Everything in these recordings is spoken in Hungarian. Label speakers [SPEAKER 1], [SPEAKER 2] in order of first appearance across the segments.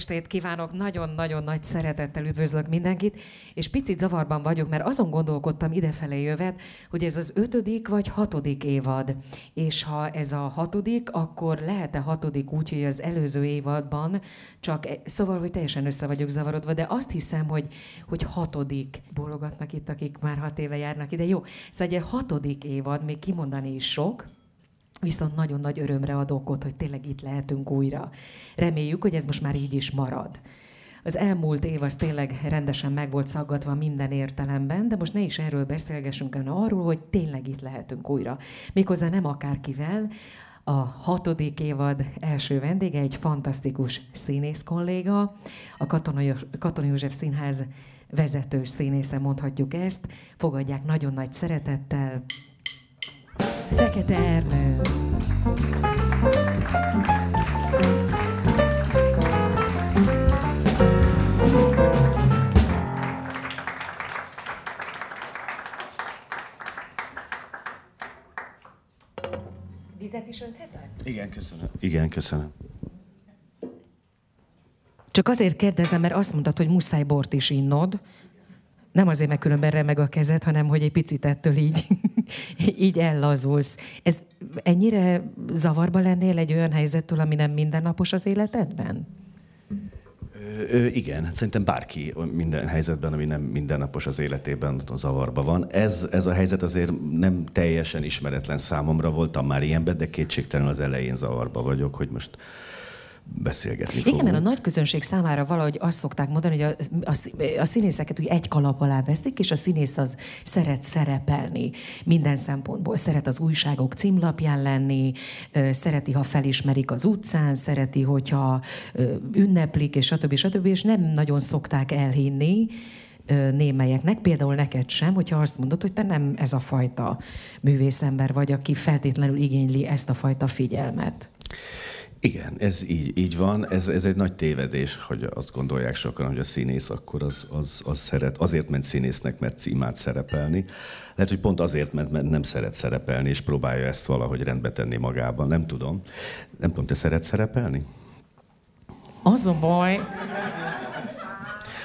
[SPEAKER 1] Estét kívánok, nagyon-nagyon nagy szeretettel üdvözlök mindenkit, és picit zavarban vagyok, mert azon gondolkodtam idefelé jövet, hogy ez az ötödik vagy hatodik évad. És ha ez a hatodik, akkor lehet-e hatodik úgy, hogy az előző évadban csak, e- szóval, hogy teljesen össze vagyok zavarodva, de azt hiszem, hogy, hogy hatodik. Bólogatnak itt, akik már hat éve járnak ide. Jó, szóval egy hatodik évad, még kimondani is sok, Viszont nagyon nagy örömre ad okot, hogy tényleg itt lehetünk újra. Reméljük, hogy ez most már így is marad. Az elmúlt év az tényleg rendesen meg volt szaggatva minden értelemben, de most ne is erről beszélgessünk, hanem arról, hogy tényleg itt lehetünk újra. Méghozzá nem akárkivel, a hatodik évad első vendége egy fantasztikus színész kolléga, a Katona, József Színház vezetős színésze, mondhatjuk ezt. Fogadják nagyon nagy szeretettel Fekete Ernő. Vizet is önthetek?
[SPEAKER 2] Igen, köszönöm. Igen, köszönöm.
[SPEAKER 1] Csak azért kérdezem, mert azt mondtad, hogy muszáj bort is innod. Nem azért, mert különben remeg a kezed, hanem hogy egy picit ettől így, így ellazulsz. Ez ennyire zavarba lennél egy olyan helyzettől, ami nem mindennapos az életedben?
[SPEAKER 2] Igen, szerintem bárki minden helyzetben, ami nem mindennapos az életében, a zavarba van. Ez, ez a helyzet azért nem teljesen ismeretlen számomra, voltam már ilyenben, de kétségtelen az elején zavarba vagyok, hogy most beszélgetni
[SPEAKER 1] Igen, fogunk. mert a nagy közönség számára valahogy azt szokták mondani, hogy a, a, a színészeket úgy egy kalap alá veszik, és a színész az szeret szerepelni minden szempontból. Szeret az újságok címlapján lenni, szereti, ha felismerik az utcán, szereti, hogyha ünneplik, és stb. stb. És nem nagyon szokták elhinni, némelyeknek, például neked sem, hogyha azt mondod, hogy te nem ez a fajta művészember vagy, aki feltétlenül igényli ezt a fajta figyelmet.
[SPEAKER 2] Igen, ez így, így van. Ez, ez egy nagy tévedés, hogy azt gondolják sokan, hogy a színész akkor az, az, az szeret, azért ment színésznek, mert címát szerepelni. Lehet, hogy pont azért, mert, mert nem szeret szerepelni, és próbálja ezt valahogy rendbe tenni magában. Nem tudom. Nem tudom, te szeret szerepelni?
[SPEAKER 1] Az a baj.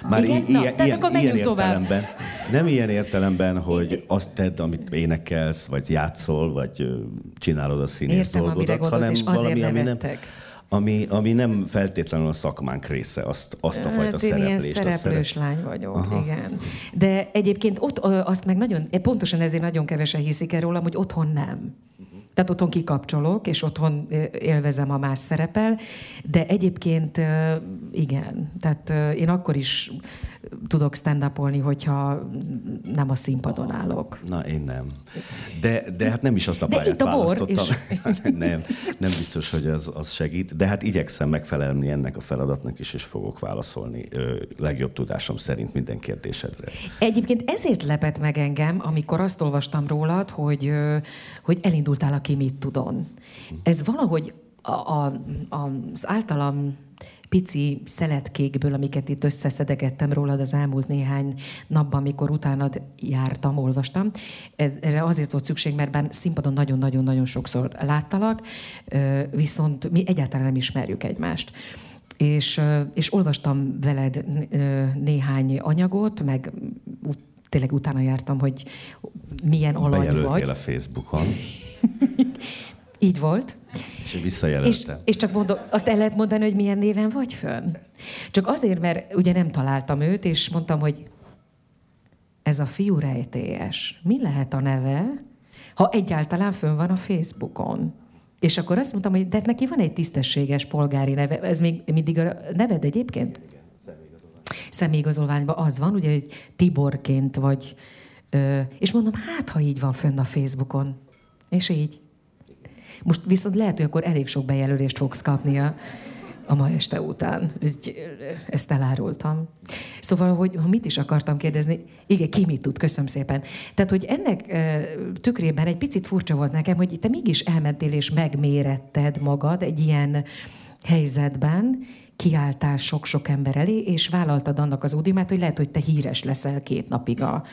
[SPEAKER 2] Már Igen? I- Na, ilyen, tehát akkor ilyen értelemben, nem ilyen értelemben, hogy azt tedd, amit énekelsz, vagy játszol, vagy csinálod a színész
[SPEAKER 1] Értem, dolgodat,
[SPEAKER 2] gondolsz, hanem
[SPEAKER 1] és
[SPEAKER 2] valami,
[SPEAKER 1] ami
[SPEAKER 2] nem, ami, ami nem feltétlenül a szakmánk része, azt, azt a fajta hát szereplést.
[SPEAKER 1] Én szereplős szeret... lány vagyok, Aha. igen. De egyébként ott azt meg nagyon, pontosan ezért nagyon kevesen hiszik el rólam, hogy otthon nem. Tehát otthon kikapcsolok, és otthon élvezem, a más szerepel, de egyébként igen. Tehát én akkor is tudok stand hogyha nem a színpadon állok.
[SPEAKER 2] Na, én nem. De, de hát nem is azt a pályát de itt a bor választottam. Is. nem, nem biztos, hogy az, az segít, de hát igyekszem megfelelni ennek a feladatnak is, és fogok válaszolni ö, legjobb tudásom szerint minden kérdésedre.
[SPEAKER 1] Egyébként ezért lepett meg engem, amikor azt olvastam rólad, hogy, ö, hogy elindultál a Ki mit tudon. Ez valahogy a, a, az általam pici szeletkékből, amiket itt összeszedegettem rólad az elmúlt néhány napban, amikor utánad jártam, olvastam. Erre azért volt szükség, mert bár színpadon nagyon-nagyon-nagyon sokszor láttalak, viszont mi egyáltalán nem ismerjük egymást. És, és olvastam veled néhány anyagot, meg tényleg utána jártam, hogy milyen alany vagy.
[SPEAKER 2] a Facebookon.
[SPEAKER 1] Így volt.
[SPEAKER 2] És visszajelöltem.
[SPEAKER 1] És, és csak mondom, azt el lehet mondani, hogy milyen néven vagy fönn? Csak azért, mert ugye nem találtam őt, és mondtam, hogy ez a fiú rejtélyes. Mi lehet a neve, ha egyáltalán fönn van a Facebookon? És akkor azt mondtam, hogy de neki van egy tisztességes polgári neve. Ez még mindig a neved egyébként? Személyigazolványban az van, ugye, hogy Tiborként vagy. és mondom, hát ha így van fönn a Facebookon. És így. Most viszont lehet, hogy akkor elég sok bejelölést fogsz kapni a, a ma este után. Ezt elárultam. Szóval, hogy mit is akartam kérdezni? Igen, ki mit tud? Köszönöm szépen. Tehát, hogy ennek tükrében egy picit furcsa volt nekem, hogy te mégis elmentél és megméretted magad egy ilyen helyzetben, kiálltál sok-sok ember elé, és vállaltad annak az údimát, hogy lehet, hogy te híres leszel két napig a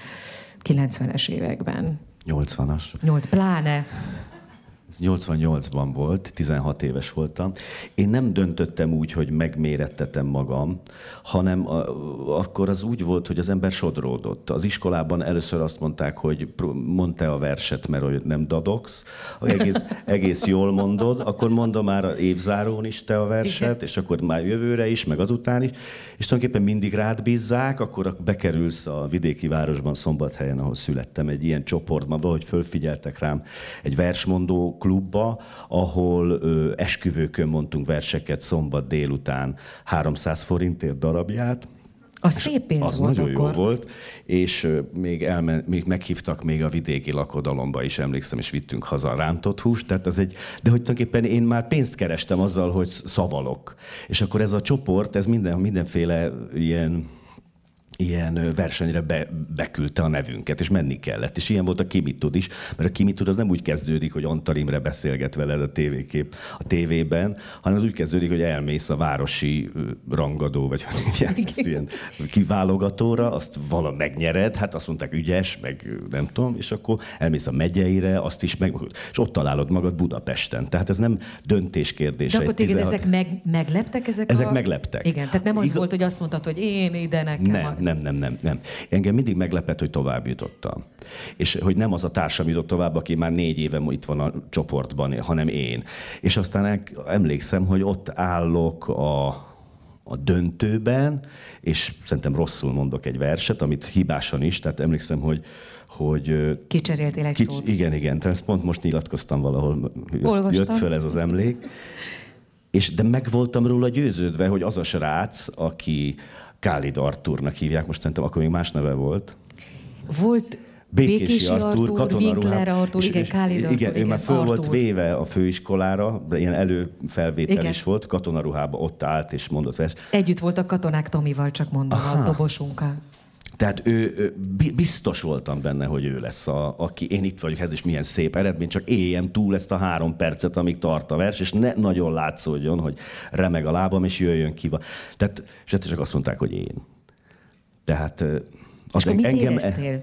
[SPEAKER 1] 90-es években.
[SPEAKER 2] 80-as.
[SPEAKER 1] Nyolc, pláne.
[SPEAKER 2] 88-ban volt, 16 éves voltam. Én nem döntöttem úgy, hogy megmérettetem magam, hanem a, akkor az úgy volt, hogy az ember sodródott. Az iskolában először azt mondták, hogy mondta a verset, mert hogy nem dadogsz, egész, egész jól mondod, akkor mondom már a évzárón is te a verset, és akkor már jövőre is, meg azután is, és tulajdonképpen mindig rád bízzák, akkor bekerülsz a vidéki városban, Szombathelyen, ahol születtem, egy ilyen csoportban, valahogy fölfigyeltek rám egy versmondó klubba, ahol ö, esküvőkön mondtunk verseket szombat délután 300 forintért darabját,
[SPEAKER 1] a szép pénz
[SPEAKER 2] az
[SPEAKER 1] volt
[SPEAKER 2] nagyon
[SPEAKER 1] akkor.
[SPEAKER 2] jó volt, és még, elmen, még meghívtak még a vidéki lakodalomba is, emlékszem, és vittünk haza rántott húst, tehát ez egy, de hogy tulajdonképpen én már pénzt kerestem azzal, hogy szavalok. És akkor ez a csoport, ez minden, mindenféle ilyen ilyen versenyre be, beküldte a nevünket, és menni kellett. És ilyen volt a Kimitud is, mert a Kimitud az nem úgy kezdődik, hogy Antal Imre beszélget veled a tévékép a tévében, hanem az úgy kezdődik, hogy elmész a városi rangadó, vagy ilyen, ilyen kiválogatóra, azt vala megnyered, hát azt mondták ügyes, meg nem tudom, és akkor elmész a megyeire, azt is meg, és ott találod magad Budapesten. Tehát ez nem döntés kérdése.
[SPEAKER 1] De akkor téged 16... ezek meg, megleptek? Ezek,
[SPEAKER 2] ezek
[SPEAKER 1] a...
[SPEAKER 2] megleptek.
[SPEAKER 1] Igen, tehát nem az Igaz... volt, hogy azt mondtad, hogy én ide nekem.
[SPEAKER 2] Nem, a... nem, nem, nem, nem. Engem mindig meglepett, hogy tovább jutottam. És hogy nem az a társam jutott tovább, aki már négy éve itt van a csoportban, hanem én. És aztán emlékszem, hogy ott állok a, a döntőben, és szerintem rosszul mondok egy verset, amit hibásan is, tehát emlékszem, hogy hogy...
[SPEAKER 1] Kicseréltél egy kics, szót.
[SPEAKER 2] Igen, igen, tehát ezt pont most nyilatkoztam valahol, jött, jött föl ez az emlék. És de meg voltam róla győződve, hogy az a srác, aki Kálid Arturnak hívják, most szerintem akkor még más neve volt.
[SPEAKER 1] Volt Békési, Békési Artur, Artur Winkler Artur, igen, Kálid
[SPEAKER 2] Artur. Igen, igen, ő már föl Artur. volt véve a főiskolára, de ilyen előfelvétel igen. is volt, katonaruhába ott állt és mondott vers.
[SPEAKER 1] Együtt voltak katonák Tomival, csak mondom, Aha. a dobosunkkal.
[SPEAKER 2] Tehát ő, ő, biztos voltam benne, hogy ő lesz, a, aki én itt vagyok, ez is milyen szép eredmény, csak éljem túl ezt a három percet, amíg tart a vers, és ne nagyon látszódjon, hogy remeg a lábam, és jöjjön ki. Tehát, és csak azt mondták, hogy én. Tehát
[SPEAKER 1] az és en, mit engem... Éreztél?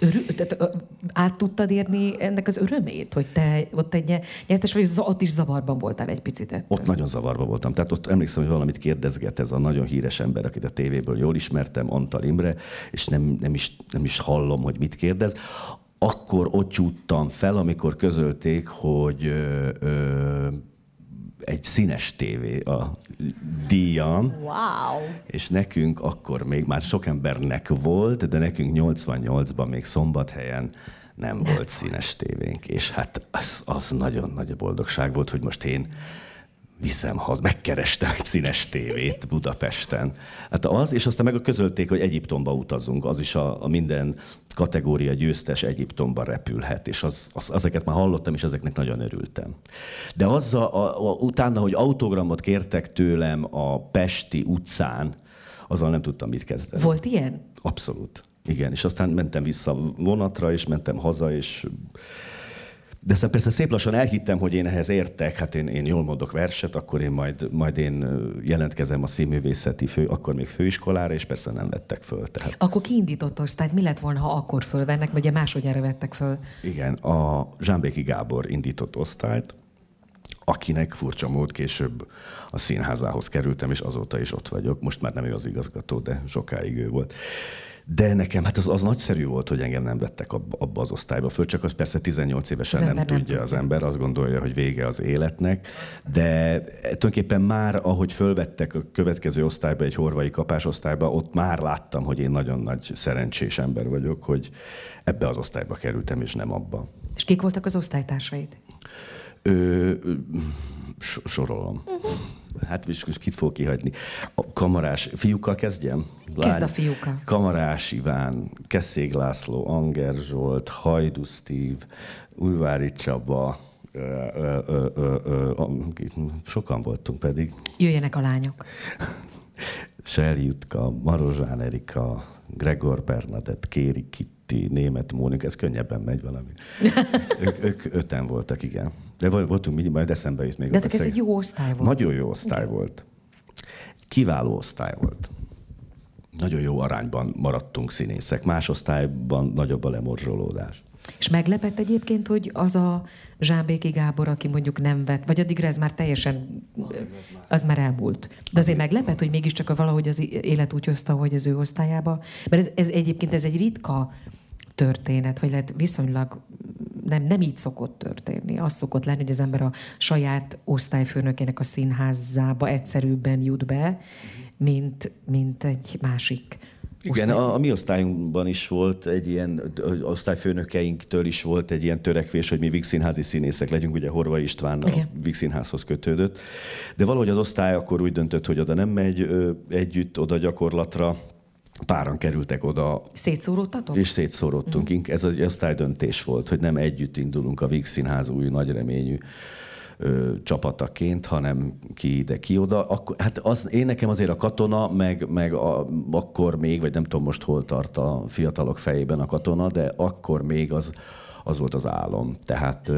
[SPEAKER 1] Örül, tehát, át tudtad érni ennek az örömét, hogy te ott egy nyertes vagy, ott is zavarban voltál egy picit ettől.
[SPEAKER 2] Ott nagyon zavarban voltam. Tehát ott emlékszem, hogy valamit kérdezget ez a nagyon híres ember, akit a tévéből jól ismertem, Antal Imre, és nem, nem, is, nem is hallom, hogy mit kérdez. Akkor ott csúttam fel, amikor közölték, hogy ö, ö, egy színes tévé a díjam.
[SPEAKER 1] Wow!
[SPEAKER 2] És nekünk akkor még már sok embernek volt, de nekünk 88-ban még szombathelyen nem volt színes tévénk. És hát az, az nagyon nagy boldogság volt, hogy most én viszem haza, megkerestem egy színes tévét Budapesten. Hát az, és aztán meg a közölték, hogy Egyiptomba utazunk, az is a, a minden kategória győztes Egyiptomba repülhet, és az, az, ezeket már hallottam, és ezeknek nagyon örültem. De azzal, a, a, utána, hogy autogramot kértek tőlem a Pesti utcán, azzal nem tudtam mit kezdeni.
[SPEAKER 1] Volt ilyen?
[SPEAKER 2] Abszolút. Igen, és aztán mentem vissza vonatra, és mentem haza, és de aztán persze szép lassan elhittem, hogy én ehhez értek, hát én, én jól mondok verset, akkor én majd, majd én jelentkezem a színművészeti fő, akkor még főiskolára, és persze nem vettek föl. Tehát...
[SPEAKER 1] Akkor kiindított osztályt, mi lett volna, ha akkor fölvennek, vagy ugye másodjára vettek föl?
[SPEAKER 2] Igen, a Zsámbéki Gábor indított osztályt, akinek furcsa mód később a színházához kerültem, és azóta is ott vagyok. Most már nem ő az igazgató, de sokáig ő volt. De nekem hát az, az nagyszerű volt, hogy engem nem vettek abba, abba az osztályba föl, csak az persze 18 évesen nem, nem tudja, tudja az ember, azt gondolja, hogy vége az életnek, de tulajdonképpen már, ahogy fölvettek a következő osztályba, egy horvai kapásosztályba, ott már láttam, hogy én nagyon nagy szerencsés ember vagyok, hogy ebbe az osztályba kerültem, és nem abba.
[SPEAKER 1] És kik voltak az osztálytársaid?
[SPEAKER 2] Ö, sorolom. Uh-huh. Hát most kit fog kihagyni? A kamarás, fiúkkal kezdjem?
[SPEAKER 1] Lány. Kezd a fiúkkal.
[SPEAKER 2] Kamarás Iván, Keszég László, Anger Zsolt, Hajdu Steve, Újvári Csaba, ö, ö, ö, ö, ö, sokan voltunk pedig.
[SPEAKER 1] Jöjjenek a lányok.
[SPEAKER 2] Sel Jutka, Marozsán Erika, Gregor Bernadett, Kéri Kitti, Német Mónika, ez könnyebben megy valami. ők, ők öten voltak, igen. De voltunk, mi, majd eszembe jut még.
[SPEAKER 1] De ez egy jó osztály volt.
[SPEAKER 2] Nagyon jó osztály Igen. volt. Kiváló osztály volt. Nagyon jó arányban maradtunk színészek. Más osztályban nagyobb a lemorzsolódás.
[SPEAKER 1] És meglepett egyébként, hogy az a Zsámbéki Gábor, aki mondjuk nem vett, vagy addigra ez már teljesen, az már elmúlt. De azért meglepett, hogy mégiscsak valahogy az élet úgy hozta, hogy az ő osztályába. Mert ez, ez egyébként ez egy ritka történet, vagy lehet viszonylag nem, nem így szokott történni. Az szokott lenni, hogy az ember a saját osztályfőnökének a színházába egyszerűbben jut be, mint, mint egy másik
[SPEAKER 2] igen, a, a mi osztályunkban is volt egy ilyen, osztályfőnökeinktől is volt egy ilyen törekvés, hogy mi Víg színházi színészek legyünk, ugye Horva István Igen. a Víg színházhoz kötődött. De valahogy az osztály akkor úgy döntött, hogy oda nem megy együtt, oda gyakorlatra, páran kerültek oda.
[SPEAKER 1] Szétszóródtatok?
[SPEAKER 2] És szétszóródtunk. Uh-huh. Ez az osztálydöntés volt, hogy nem együtt indulunk a Víg Színház új nagy reményű ö, csapataként, hanem ki ide, ki oda. Akkor, hát az, én nekem azért a katona, meg, meg a, akkor még, vagy nem tudom most hol tart a fiatalok fejében a katona, de akkor még az, az volt az álom. Tehát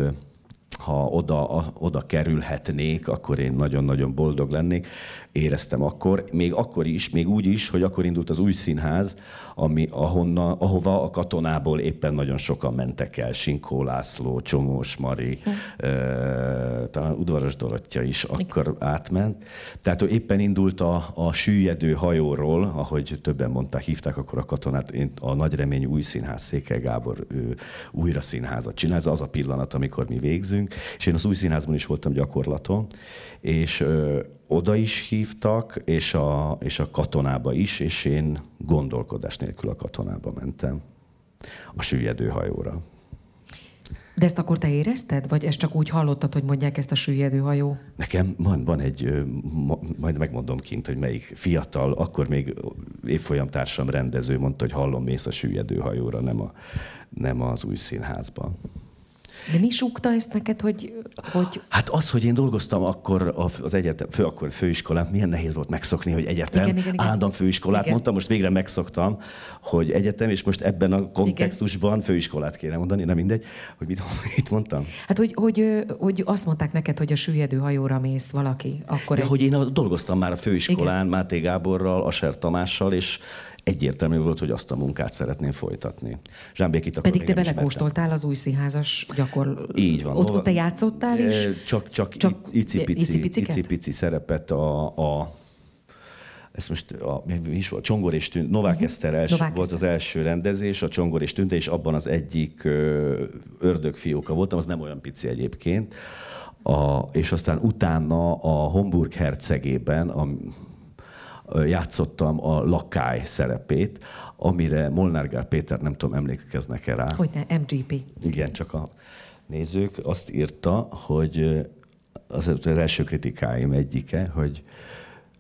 [SPEAKER 2] ha oda, a, oda kerülhetnék, akkor én nagyon-nagyon boldog lennék. Éreztem akkor, még akkor is, még úgy is, hogy akkor indult az új színház, ami, ahonna, ahova a katonából éppen nagyon sokan mentek el. Sinkó László, Csomós Mari, hm. Talán Udvaros Dorottya is akkor átment. Tehát éppen indult a, a süllyedő hajóról, ahogy többen mondták, hívták akkor a katonát, én a Nagy Remény új színház, Székely Gábor ő, újra színházat csinál. Ez az a pillanat, amikor mi végzünk. És én az új színházban is voltam gyakorlaton, és ö, oda is hívtak, és a, és a katonába is, és én gondolkodás nélkül a katonába mentem, a süllyedő hajóra.
[SPEAKER 1] De ezt akkor te érezted? Vagy ezt csak úgy hallottad, hogy mondják ezt a süllyedő hajó?
[SPEAKER 2] Nekem van, van egy, majd megmondom kint, hogy melyik fiatal, akkor még évfolyamtársam rendező mondta, hogy hallom, mész a süllyedő hajóra, nem, a, nem az új színházban.
[SPEAKER 1] De mi súgta ezt neked, hogy, hogy...
[SPEAKER 2] Hát az, hogy én dolgoztam akkor az egyetem, fő, akkor főiskolán, milyen nehéz volt megszokni, hogy egyetem, igen, igen, igen. állandóan főiskolát igen. mondtam, most végre megszoktam, hogy egyetem, és most ebben a kontextusban igen. főiskolát kéne mondani, nem mindegy, hogy mit, mit mondtam.
[SPEAKER 1] Hát, hogy, hogy, hogy azt mondták neked, hogy a süllyedő hajóra mész valaki. Akkor
[SPEAKER 2] De egy... hogy én dolgoztam már a főiskolán, igen. Máté Gáborral, Aser Tamással, és egyértelmű volt, hogy azt a munkát szeretném folytatni.
[SPEAKER 1] Zsámbékit akkor Pedig te belekóstoltál az új színházas gyakor...
[SPEAKER 2] Így van.
[SPEAKER 1] Ott, ott te játszottál is?
[SPEAKER 2] Csak, csak, csak icipici, icipici szerepet a, a ez most a, mi is volt, Csongor és Tünde, Novák uh-huh. Eszter els, Novák volt Eszter. az első rendezés, a Csongor és Tünde, és abban az egyik ördögfióka voltam, az nem olyan pici egyébként. A, és aztán utána a Homburg hercegében, a, játszottam a lakály szerepét, amire Molnár Gál Péter, nem tudom, emlékeznek-e rá?
[SPEAKER 1] Hogy ne, MGP.
[SPEAKER 2] Igen, csak a nézők azt írta, hogy az, az első kritikáim egyike, hogy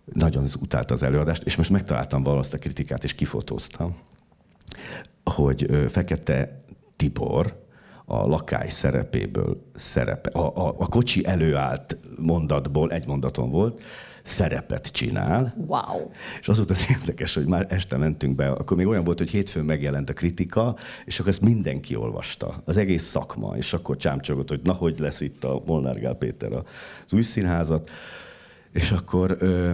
[SPEAKER 2] nagyon utálta az előadást, és most megtaláltam valahol a kritikát, és kifotóztam, hogy Fekete Tibor a lakály szerepéből szerepe, a, a, a kocsi előállt mondatból, egy mondaton volt, szerepet csinál.
[SPEAKER 1] Wow.
[SPEAKER 2] És az volt az érdekes, hogy már este mentünk be, akkor még olyan volt, hogy hétfőn megjelent a kritika, és akkor ezt mindenki olvasta, az egész szakma, és akkor csámcsogott, hogy na, hogy lesz itt a Molnár Gál Péter az új színházat, és akkor ö,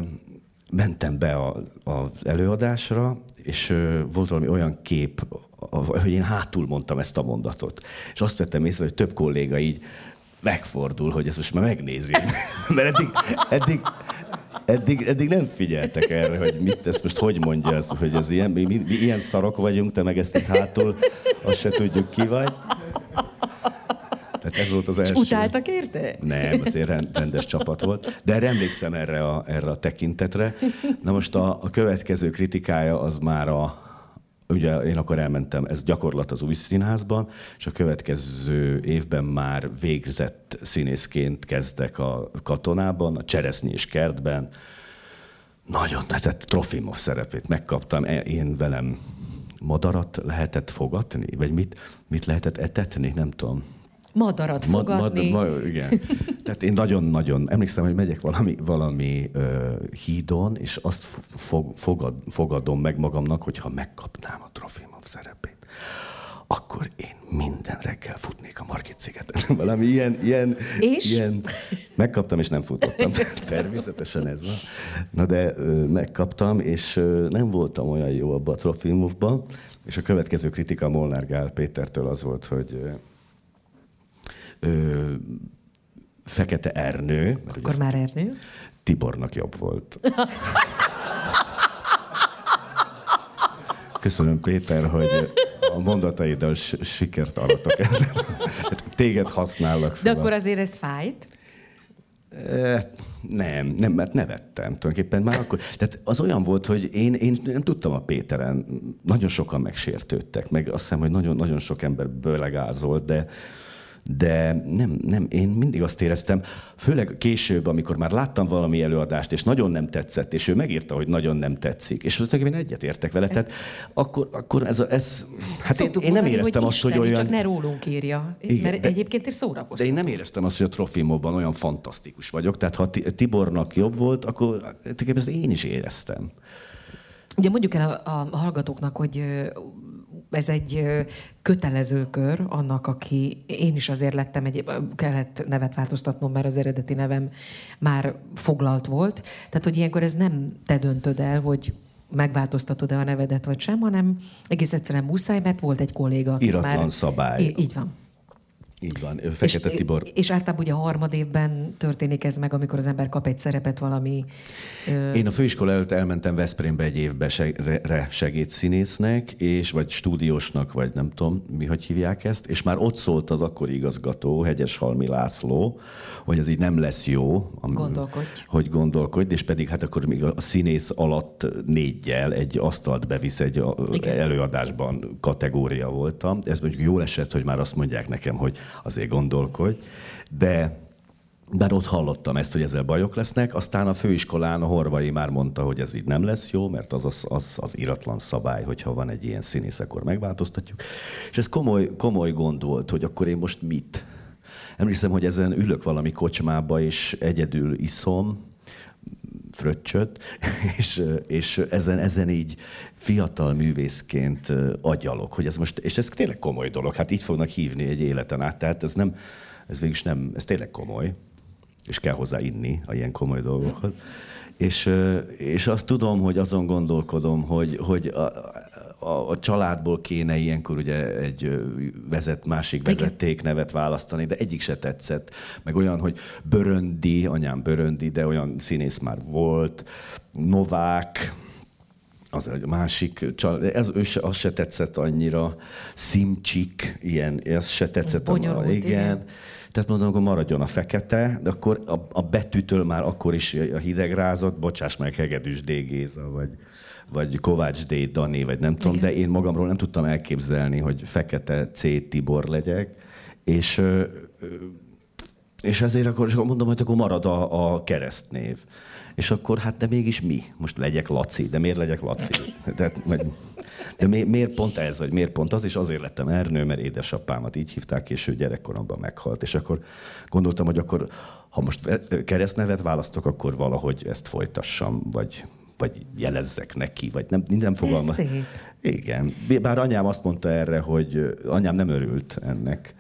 [SPEAKER 2] mentem be az előadásra, és ö, volt valami olyan kép, hogy én hátul mondtam ezt a mondatot. És azt vettem észre, hogy több kolléga így megfordul, hogy ezt most már megnézi. Mert eddig, eddig, eddig, eddig nem figyeltek erre, hogy mit, ezt most hogy mondja, ez, hogy ez ilyen, mi, mi, mi ilyen szarok vagyunk, te meg ezt itt hátul, azt se tudjuk ki vagy. Tehát ez volt az első. És
[SPEAKER 1] utáltak érte?
[SPEAKER 2] Nem, azért rendes csapat volt. De emlékszem erre a, erre a tekintetre. Na most a, a következő kritikája az már a, ugye én akkor elmentem, ez gyakorlat az új színházban, és a következő évben már végzett színészként kezdek a katonában, a Cseresznyi és kertben. Nagyon, tehát Trofimov szerepét megkaptam, e, én velem madarat lehetett fogatni, vagy mit, mit lehetett etetni, nem tudom
[SPEAKER 1] madarat fogadni. Mad, mad,
[SPEAKER 2] igen. Tehát én nagyon-nagyon, emlékszem, hogy megyek valami, valami uh, hídon, és azt fog, fogad, fogadom meg magamnak, hogyha megkapnám a Trofimov szerepét akkor én minden reggel futnék a Margit szigeten. Valami ilyen, ilyen,
[SPEAKER 1] és?
[SPEAKER 2] ilyen. Megkaptam, és nem futottam. Természetesen ez van. Na de ö, megkaptam, és ö, nem voltam olyan jó abban a Trofimovban, És a következő kritika Molnár Gál Pétertől az volt, hogy ö, Fekete Ernő.
[SPEAKER 1] Akkor már Ernő?
[SPEAKER 2] Tibornak jobb volt. Köszönöm, Péter, hogy a mondataiddal sikert aratok ezen. Téged használnak
[SPEAKER 1] fel. De akkor azért ez fájt?
[SPEAKER 2] Nem, nem, mert nevettem tulajdonképpen már akkor. Tehát az olyan volt, hogy én, én nem tudtam a Péteren, nagyon sokan megsértődtek, meg azt hiszem, hogy nagyon, nagyon sok ember bőlegázolt, de, de nem, nem, én mindig azt éreztem, főleg később, amikor már láttam valami előadást, és nagyon nem tetszett, és ő megírta, hogy nagyon nem tetszik, és én egyet értek vele, tehát akkor, akkor ez, ez hát én, én, nem éreztem hogy azt, hogy olyan...
[SPEAKER 1] csak ne rólunk írja, Igen, mert de, egyébként is szórakoztam.
[SPEAKER 2] De én nem éreztem azt, hogy a Trofimovban olyan fantasztikus vagyok, tehát ha Tibornak jobb volt, akkor ezt én is éreztem.
[SPEAKER 1] Ugye mondjuk el a, a hallgatóknak, hogy ez egy kötelező kör annak, aki én is azért lettem, egy, kellett nevet változtatnom, mert az eredeti nevem már foglalt volt. Tehát, hogy ilyenkor ez nem te döntöd el, hogy megváltoztatod-e a nevedet vagy sem, hanem egész egyszerűen muszáj, mert volt egy kolléga.
[SPEAKER 2] Iratlan
[SPEAKER 1] már...
[SPEAKER 2] szabály.
[SPEAKER 1] Így van.
[SPEAKER 2] Így van, Fekete
[SPEAKER 1] és,
[SPEAKER 2] Tibor.
[SPEAKER 1] És általában ugye a harmadévben történik ez meg, amikor az ember kap egy szerepet valami...
[SPEAKER 2] Ö... Én a főiskola előtt elmentem Veszprémbe egy évbe segre, segédszínésznek, és vagy stúdiósnak, vagy nem tudom, mi hogy hívják ezt, és már ott szólt az akkori igazgató, Hegyes Halmi László, hogy ez így nem lesz jó.
[SPEAKER 1] Gondolkodj.
[SPEAKER 2] Hogy gondolkodj, és pedig hát akkor még a színész alatt négyel egy asztalt bevisz egy Igen. előadásban kategória voltam. Ez mondjuk jól esett, hogy már azt mondják nekem, hogy azért gondolkodj, de bár ott hallottam ezt, hogy ezzel bajok lesznek, aztán a főiskolán a Horvai már mondta, hogy ez így nem lesz jó, mert az az, az, az iratlan szabály, hogyha van egy ilyen színész, akkor megváltoztatjuk. És ez komoly, komoly gond volt, hogy akkor én most mit? Emlékszem, hogy ezen ülök valami kocsmába, és egyedül iszom, fröccsöt, és, és ezen, ezen így fiatal művészként agyalok, hogy ez most, és ez tényleg komoly dolog, hát így fognak hívni egy életen át, tehát ez nem, ez végülis nem, ez tényleg komoly, és kell hozzá inni a ilyen komoly dolgokat. És, és azt tudom, hogy azon gondolkodom, hogy, hogy a, a, a családból kéne ilyenkor ugye egy vezet, másik vezeték nevet választani, de egyik se tetszett. Meg olyan, hogy Böröndi, anyám Böröndi, de olyan színész már volt, Novák, az egy másik család, ez, ő se, az se tetszett annyira, Simcsik, ilyen, ez se tetszett. Ez
[SPEAKER 1] bonyolult, igen. igen.
[SPEAKER 2] Tehát mondom, hogy maradjon a fekete, de akkor a, a betűtől már akkor is a hideg rázott, bocsáss meg, Hegedűs D. Géza, vagy, vagy Kovács D. Dani, vagy nem tudom, Igen. de én magamról nem tudtam elképzelni, hogy fekete C. Tibor legyek, és, és ezért akkor mondom, hogy akkor marad a, a keresztnév. És akkor hát de mégis mi? Most legyek Laci, de miért legyek Laci? De, vagy, de mi, miért pont ez, vagy miért pont az? És azért lettem Ernő, mert édesapámat így hívták, és ő gyerekkoromban meghalt. És akkor gondoltam, hogy akkor ha most keresztnevet választok, akkor valahogy ezt folytassam, vagy, vagy jelezzek neki, vagy nem, nem fogalma. Igen. Bár anyám azt mondta erre, hogy anyám nem örült ennek.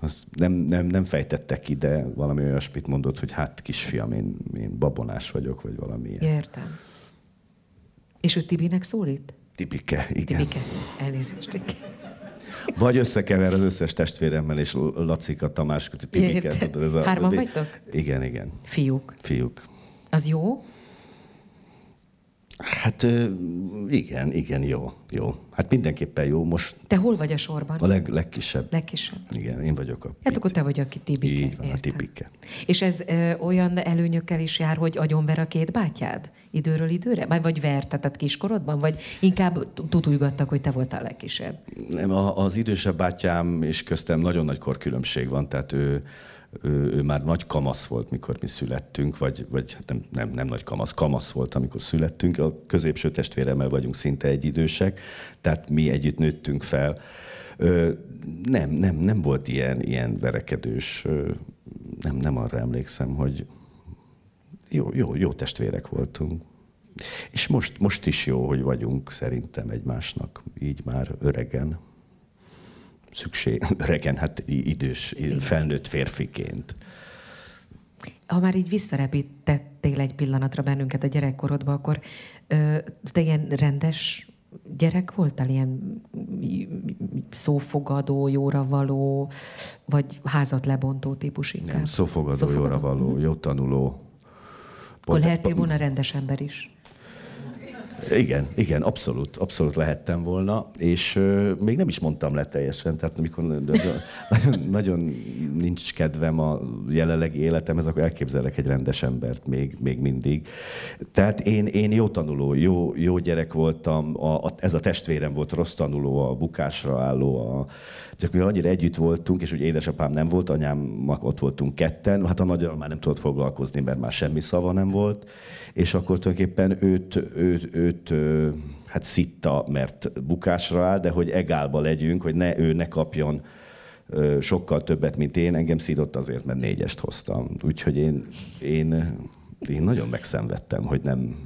[SPEAKER 2] Azt nem, nem, nem fejtette ki, de valami olyasmit mondott, hogy hát kisfiam, én, én babonás vagyok, vagy valami ilyen.
[SPEAKER 1] Értem. És ő Tibinek szólít?
[SPEAKER 2] Tibike, igen.
[SPEAKER 1] Tibike, elnézést. Igen.
[SPEAKER 2] Vagy összekever az összes testvéremmel, és Lacika, Tamás, Tibike.
[SPEAKER 1] Ez a, Hárman vagytok?
[SPEAKER 2] Igen, igen.
[SPEAKER 1] Fiúk.
[SPEAKER 2] Fiúk.
[SPEAKER 1] Az jó?
[SPEAKER 2] Hát igen, igen, jó, jó. Hát mindenképpen jó most.
[SPEAKER 1] Te hol vagy a sorban?
[SPEAKER 2] A leg, legkisebb.
[SPEAKER 1] Legkisebb.
[SPEAKER 2] Igen, én vagyok a
[SPEAKER 1] Hát akkor te vagy a tibike.
[SPEAKER 2] Így van, Értem. a tipike.
[SPEAKER 1] És ez ö, olyan előnyökkel is jár, hogy agyonver a két bátyád időről időre? Vagy, vagy vertetett kiskorodban? Vagy inkább tutulgattak, hogy te voltál a legkisebb?
[SPEAKER 2] Nem, az idősebb bátyám és köztem nagyon nagy korkülönbség van, tehát ő ő, ő már nagy kamasz volt, mikor mi születtünk, vagy, vagy hát nem, nem, nem nagy kamasz, kamasz volt, amikor születtünk. A középső testvéremmel vagyunk szinte egyidősek, tehát mi együtt nőttünk fel. Ö, nem, nem, nem volt ilyen, ilyen verekedős, ö, nem, nem arra emlékszem, hogy jó, jó, jó testvérek voltunk. És most, most is jó, hogy vagyunk szerintem egymásnak, így már öregen szükség, öregen, hát idős, felnőtt férfiként.
[SPEAKER 1] Ha már így visszarepítettél egy pillanatra bennünket a gyerekkorodba, akkor ö, te ilyen rendes gyerek voltál ilyen szófogadó, jóra való, vagy házat lebontó típus inkább? Nem,
[SPEAKER 2] szófogadó, szófogadó. jóra való, jó tanuló.
[SPEAKER 1] Akkor lehettél volna rendes ember is.
[SPEAKER 2] Igen, igen, abszolút, abszolút lehettem volna, és uh, még nem is mondtam le teljesen, tehát amikor nagyon, nagyon nincs kedvem a jelenlegi életemhez, akkor elképzelek egy rendes embert még, még mindig. Tehát én, én jó tanuló, jó, jó gyerek voltam, a, a, ez a testvérem volt rossz tanuló, a bukásra álló, a, csak mi annyira együtt voltunk, és ugye édesapám nem volt, anyám ott voltunk ketten, hát a nagyobb már nem tudott foglalkozni, mert már semmi szava nem volt, és akkor tulajdonképpen őt, őt, őt, őt hát szitta, mert bukásra áll, de hogy egálba legyünk, hogy ne ő ne kapjon sokkal többet, mint én, engem szídott azért, mert négyest hoztam. Úgyhogy én, én, én nagyon megszenvedtem, hogy nem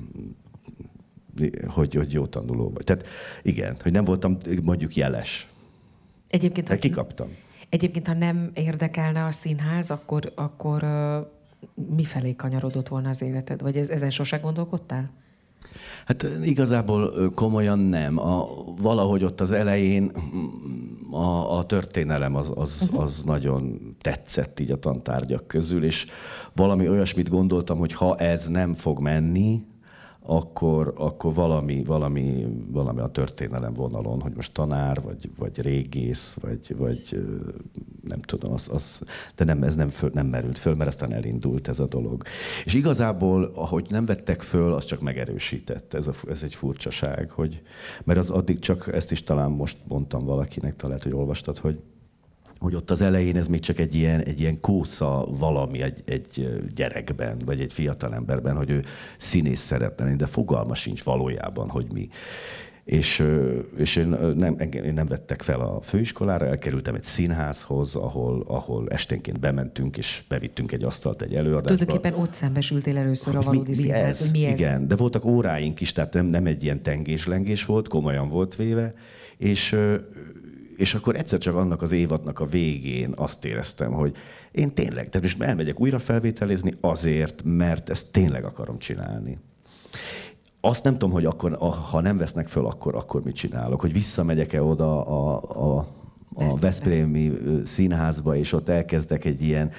[SPEAKER 2] hogy, hogy jó tanuló vagy. Tehát igen, hogy nem voltam mondjuk jeles.
[SPEAKER 1] Egyébként,
[SPEAKER 2] ha, kikaptam.
[SPEAKER 1] Egyébként, ha nem érdekelne a színház, akkor, akkor mi felé kanyarodott volna az életed? Vagy ez, ezen sose gondolkodtál?
[SPEAKER 2] Hát igazából komolyan nem. A, valahogy ott az elején a, a történelem az, az, uh-huh. az nagyon tetszett így a tantárgyak közül, és valami olyasmit gondoltam, hogy ha ez nem fog menni, akkor, akkor valami, valami, valami a történelem vonalon, hogy most tanár, vagy, vagy régész, vagy, vagy nem tudom, az, az, de nem, ez nem, föl, nem merült föl, mert aztán elindult ez a dolog. És igazából, ahogy nem vettek föl, az csak megerősített. Ez, a, ez egy furcsaság, hogy, mert az addig csak, ezt is talán most mondtam valakinek, talán hogy olvastad, hogy hogy ott az elején ez még csak egy ilyen, egy ilyen kósza valami egy, egy gyerekben, vagy egy fiatalemberben, hogy ő színész szeretne de fogalma sincs valójában, hogy mi. És, és én, nem, én nem vettek fel a főiskolára, elkerültem egy színházhoz, ahol, ahol esténként bementünk, és bevittünk egy asztalt egy előadásba.
[SPEAKER 1] Tulajdonképpen ott szembesültél először a valódi mi, mi színház, ez? mi ez?
[SPEAKER 2] Igen, de voltak óráink is, tehát nem, nem egy ilyen tengés-lengés volt, komolyan volt véve, és és akkor egyszer csak annak az évadnak a végén azt éreztem, hogy én tényleg, tehát most elmegyek újra felvételizni azért, mert ezt tényleg akarom csinálni. Azt nem tudom, hogy akkor, ha nem vesznek föl, akkor, akkor mit csinálok, hogy visszamegyek-e oda a, a, a Veszprémi színházba, és ott elkezdek egy ilyen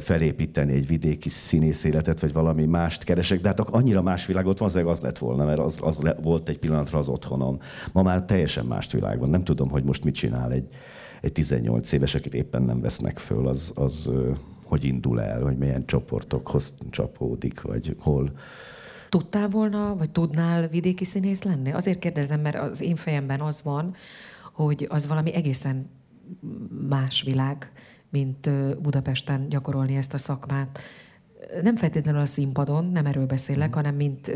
[SPEAKER 2] felépíteni egy vidéki színész életet, vagy valami mást keresek, de hát annyira más világot van, az lett volna, mert az, az le, volt egy pillanatra az otthonom. Ma már teljesen más világ van. Nem tudom, hogy most mit csinál egy, egy 18 éves, akit éppen nem vesznek föl, az, az hogy indul el, hogy milyen csoportokhoz csapódik, vagy hol.
[SPEAKER 1] Tudtál volna, vagy tudnál vidéki színész lenni? Azért kérdezem, mert az én fejemben az van, hogy az valami egészen más világ, mint Budapesten gyakorolni ezt a szakmát. Nem feltétlenül a színpadon, nem erről beszélek, mm. hanem mint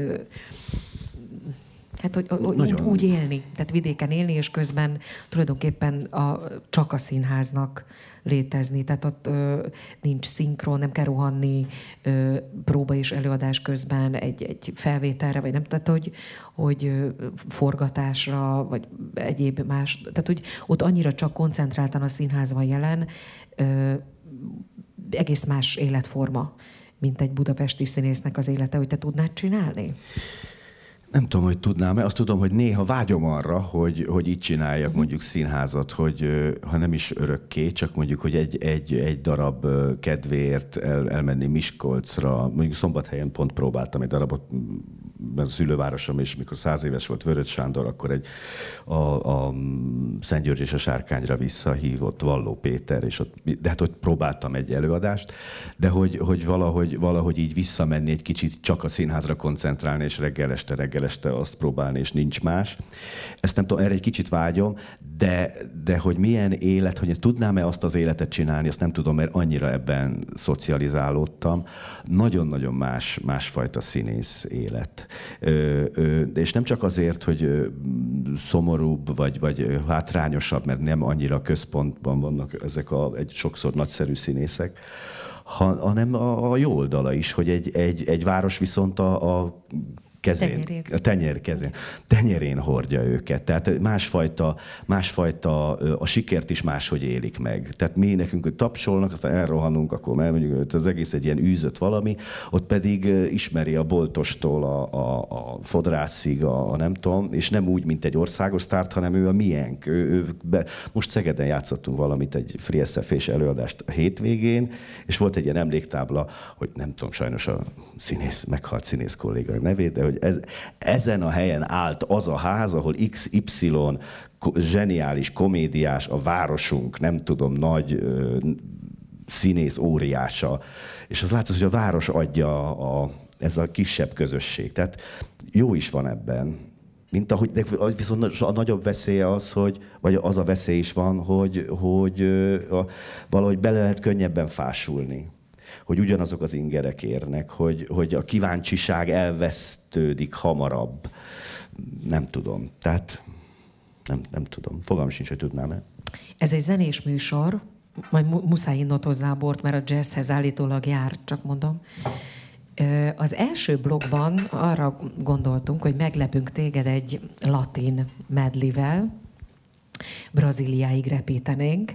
[SPEAKER 1] Hát, hogy úgy, úgy élni, tehát vidéken élni, és közben tulajdonképpen a, csak a színháznak létezni. Tehát ott ö, nincs szinkron, nem kell rohanni ö, próba és előadás közben egy, egy felvételre, vagy nem, tehát hogy, hogy ö, forgatásra, vagy egyéb más. Tehát, hogy ott annyira csak koncentráltan a színház van jelen, egész más életforma, mint egy budapesti színésznek az élete, hogy te tudnád csinálni?
[SPEAKER 2] Nem tudom, hogy tudnám-e. Azt tudom, hogy néha vágyom arra, hogy, hogy így csináljak uh-huh. mondjuk színházat, hogy ha nem is örökké, csak mondjuk, hogy egy, egy, egy darab kedvéért el, elmenni Miskolcra. Mondjuk Szombathelyen pont próbáltam egy darabot, mert a szülővárosom, és mikor száz éves volt Vörös Sándor, akkor egy a, a Szent György és a Sárkányra visszahívott Valló Péter, és ott, de hát ott próbáltam egy előadást, de hogy, hogy valahogy, valahogy így visszamenni egy kicsit csak a színházra koncentrálni, és reggel este reggel este azt próbálni, és nincs más. Ezt nem tudom, erre egy kicsit vágyom, de, de hogy milyen élet, hogy tudnám-e azt az életet csinálni, azt nem tudom, mert annyira ebben szocializálódtam. Nagyon-nagyon más, másfajta színész élet. És nem csak azért, hogy szomorúbb, vagy, vagy hátrányosabb, mert nem annyira központban vannak ezek a egy sokszor nagyszerű színészek, hanem a, a jó oldala is, hogy egy, egy, egy város viszont a, a kezén,
[SPEAKER 3] Tenyerén.
[SPEAKER 2] a tenyer kezén, tenyerén hordja őket. Tehát másfajta, másfajta a sikert is máshogy élik meg. Tehát mi nekünk hogy tapsolnak, aztán elrohanunk, akkor elmegyünk, az egész egy ilyen űzött valami, ott pedig ismeri a boltostól a, a, a fodrászig, a, a nem tudom, és nem úgy, mint egy országos sztárt, hanem ő a miénk. Ő, ő be, most Szegeden játszottunk valamit, egy Free SF előadást a hétvégén, és volt egy ilyen emléktábla, hogy nem tudom sajnos a színész, meghalt színész kolléga nevét, de hogy ez, ezen a helyen állt az a ház, ahol XY zseniális komédiás, a városunk, nem tudom, nagy színész óriása. És az látszott, hogy a város adja a, ez a kisebb közösség. Tehát jó is van ebben. Mint ahogy, de viszont a nagyobb veszélye az, hogy, vagy az a veszély is van, hogy, hogy a, valahogy bele lehet könnyebben fásulni hogy ugyanazok az ingerek érnek, hogy, hogy a kíváncsiság elvesztődik hamarabb. Nem tudom. Tehát nem, nem tudom. Fogalm sincs, hogy tudnám-e.
[SPEAKER 3] Ez egy zenés műsor, majd muszáj innod hozzá a bort, mert a jazzhez állítólag jár, csak mondom. Az első blogban arra gondoltunk, hogy meglepünk téged egy latin medlivel, Brazíliáig repítenénk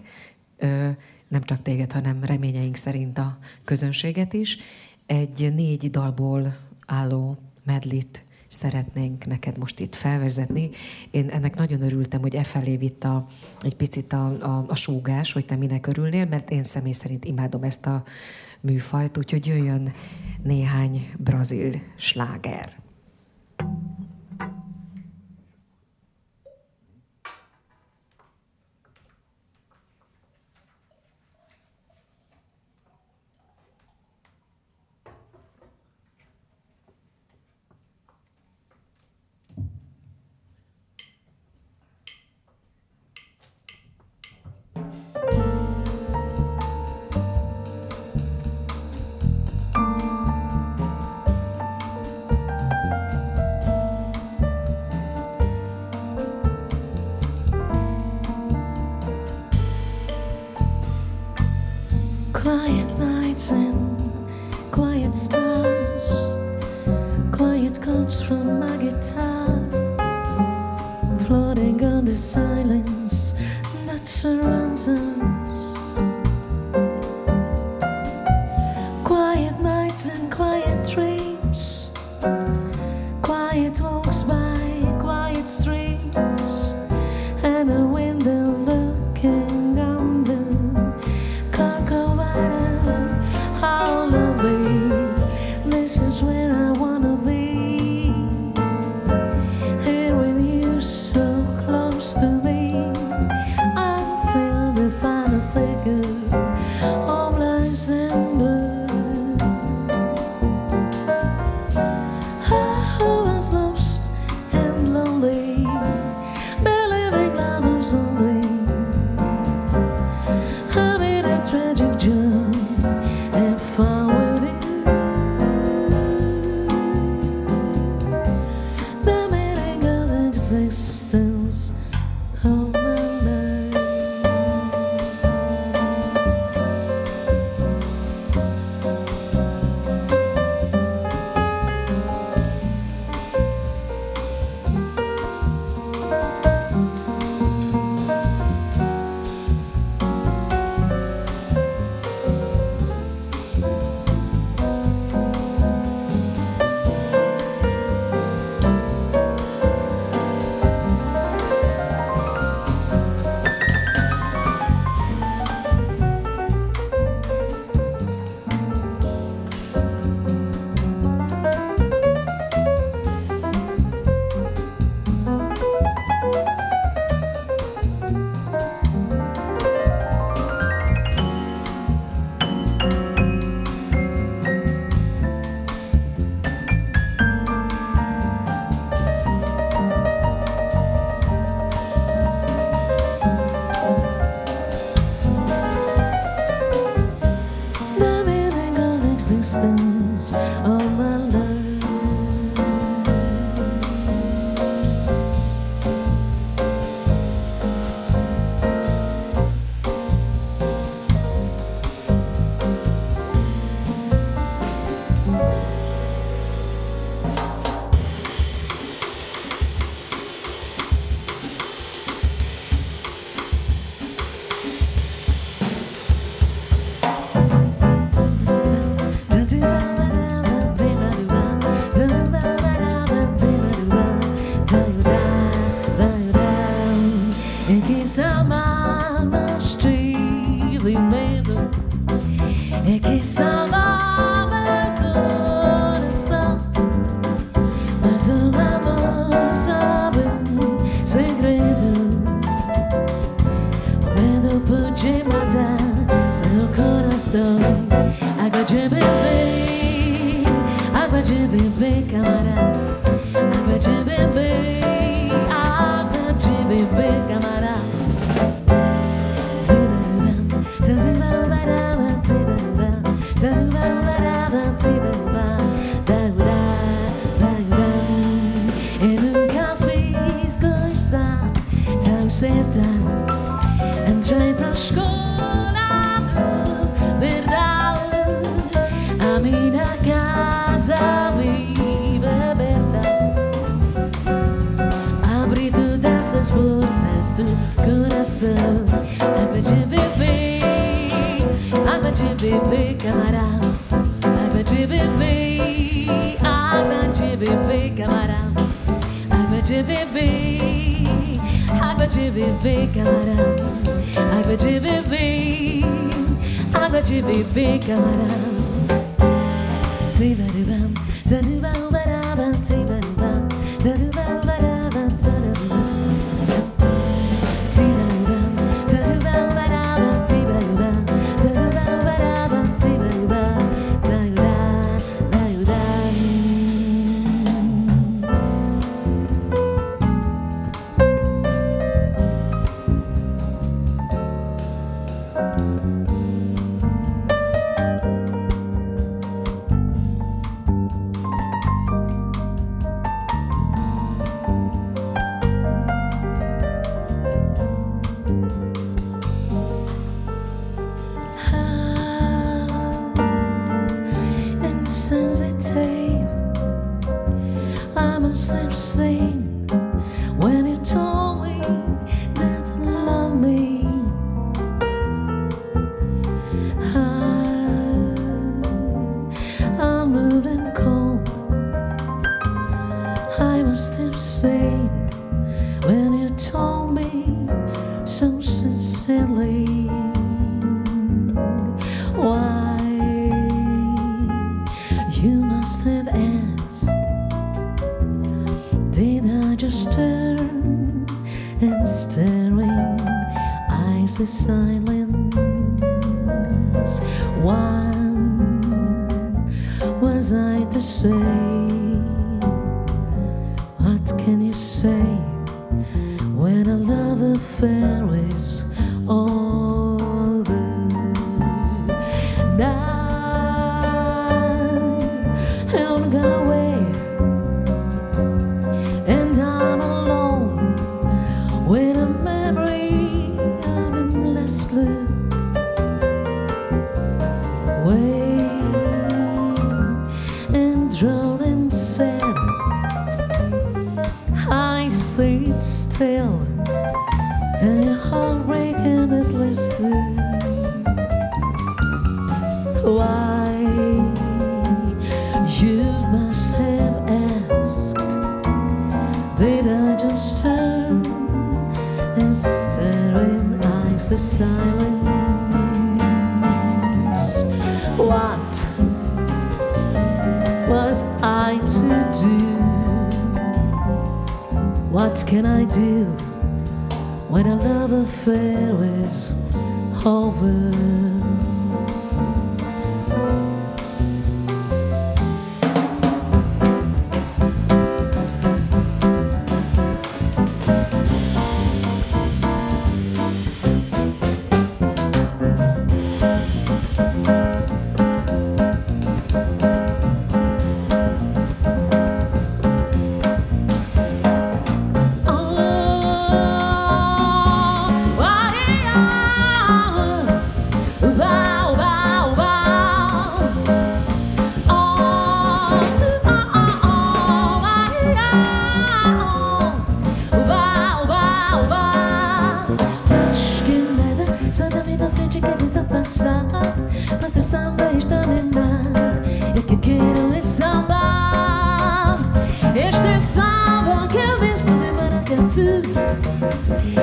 [SPEAKER 3] nem csak téged, hanem reményeink szerint a közönséget is. Egy négy dalból álló medlit szeretnénk neked most itt felvezetni. Én ennek nagyon örültem, hogy e felé vitt a, egy picit a, a, a súgás, hogy te minek örülnél, mert én személy szerint imádom ezt a műfajt, úgyhogy jöjjön néhány brazil sláger.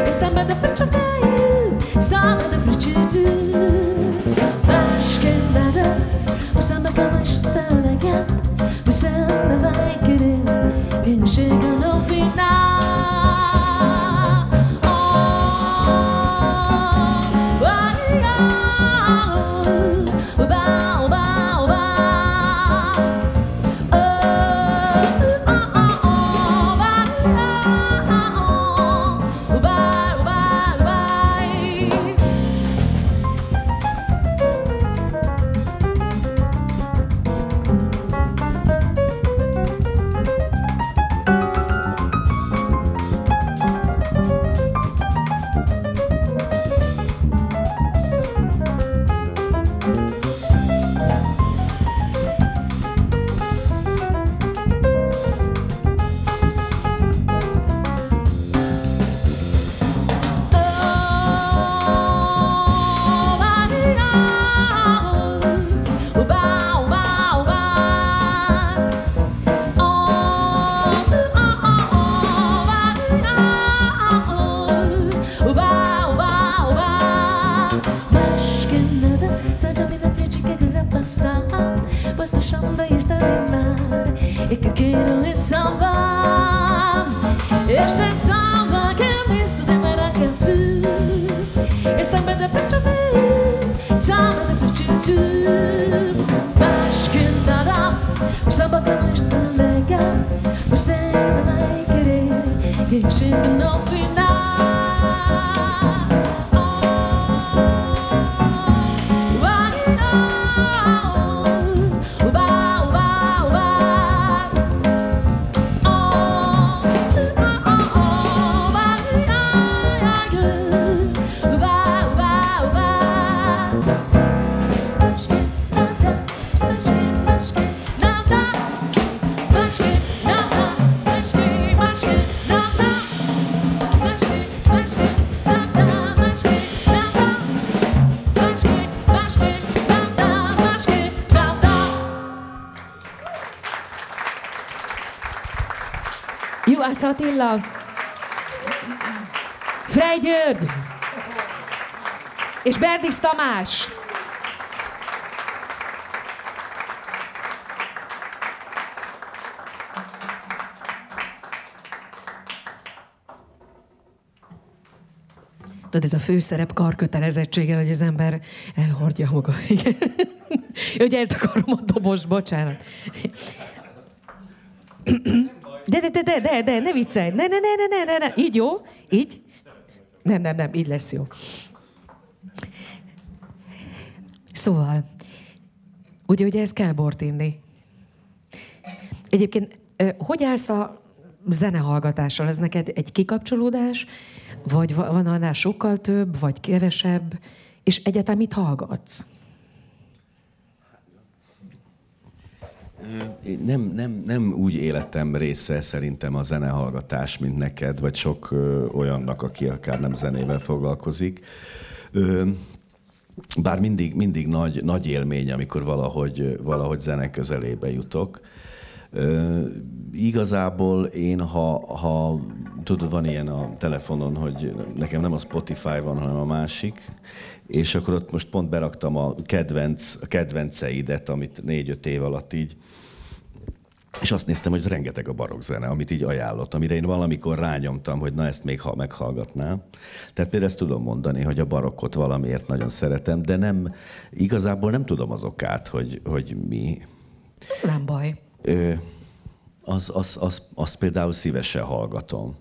[SPEAKER 3] Et ça m'a de picture bail, ça m'a de picture du. Başkın.
[SPEAKER 1] Juhász Attila, Frey György, és Berdis Tamás. Tudod, ez a főszerep karkötelezettsége, hogy az ember elhordja maga. Igen. Hogy eltakarom a dobos, bocsánat. De, de, de, de, de, de, ne viccelj. Ne, ne, ne, ne, ne, ne, ne. Így jó? Így? Nem, nem, nem, így lesz jó. Szóval, ugye, ugye ez kell bort inni. Egyébként, hogy állsz a zenehallgatással? Ez neked egy kikapcsolódás, vagy va- van annál sokkal több, vagy kevesebb? És egyáltalán mit hallgatsz?
[SPEAKER 2] Nem, nem, nem úgy életem része szerintem a zenehallgatás, mint neked, vagy sok ö, olyannak, aki akár nem zenével foglalkozik. Ö, bár mindig, mindig nagy, nagy élmény, amikor valahogy, valahogy zene közelébe jutok. Ö, igazából én, ha, ha tudod, van ilyen a telefonon, hogy nekem nem a Spotify van, hanem a másik, és akkor ott most pont beraktam a, kedvenc, a kedvenceidet, amit négy-öt év alatt így és azt néztem, hogy rengeteg a barokkzene, amit így ajánlott, amire én valamikor rányomtam, hogy na ezt még ha meghallgatnám. Tehát például ezt tudom mondani, hogy a barokkot valamiért nagyon szeretem, de nem, igazából nem tudom az okát, hogy, hogy mi.
[SPEAKER 1] Ez nem baj.
[SPEAKER 2] Ö, az, az, az, azt például szívesen hallgatom.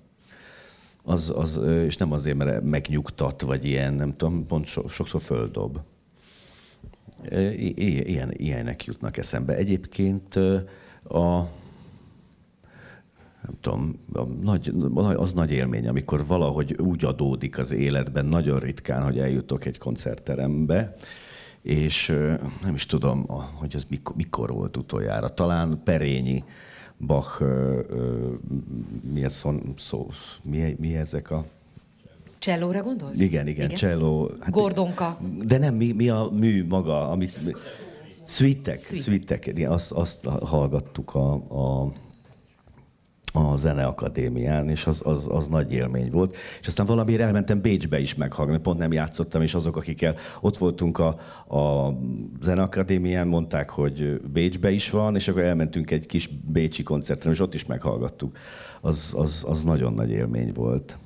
[SPEAKER 2] Az, az, és nem azért, mert megnyugtat, vagy ilyen, nem tudom, pont so, sokszor földob. I- Ilyen, ilyenek jutnak eszembe. Egyébként a, nem tudom, a nagy, az nagy élmény, amikor valahogy úgy adódik az életben, nagyon ritkán, hogy eljutok egy koncertterembe, és nem is tudom, hogy ez mikor, mikor volt utoljára. Talán Perényi Bach, ö, ö, mi, ez, szon, szó, mi, mi ezek a...
[SPEAKER 1] Csellóra gondolsz?
[SPEAKER 2] Igen, igen, igen. cello.
[SPEAKER 1] Gordonka.
[SPEAKER 2] De nem, mi, mi a mű maga, amit... Sweetek, igen, azt, azt hallgattuk a, a, a Zeneakadémián, és az, az, az nagy élmény volt. És aztán valamiért elmentem Bécsbe is meghallgatni, pont nem játszottam, és azok, akikkel ott voltunk a, a Zeneakadémián, mondták, hogy Bécsbe is van, és akkor elmentünk egy kis bécsi koncertre, és ott is meghallgattuk. Az, az, az nagyon nagy élmény volt.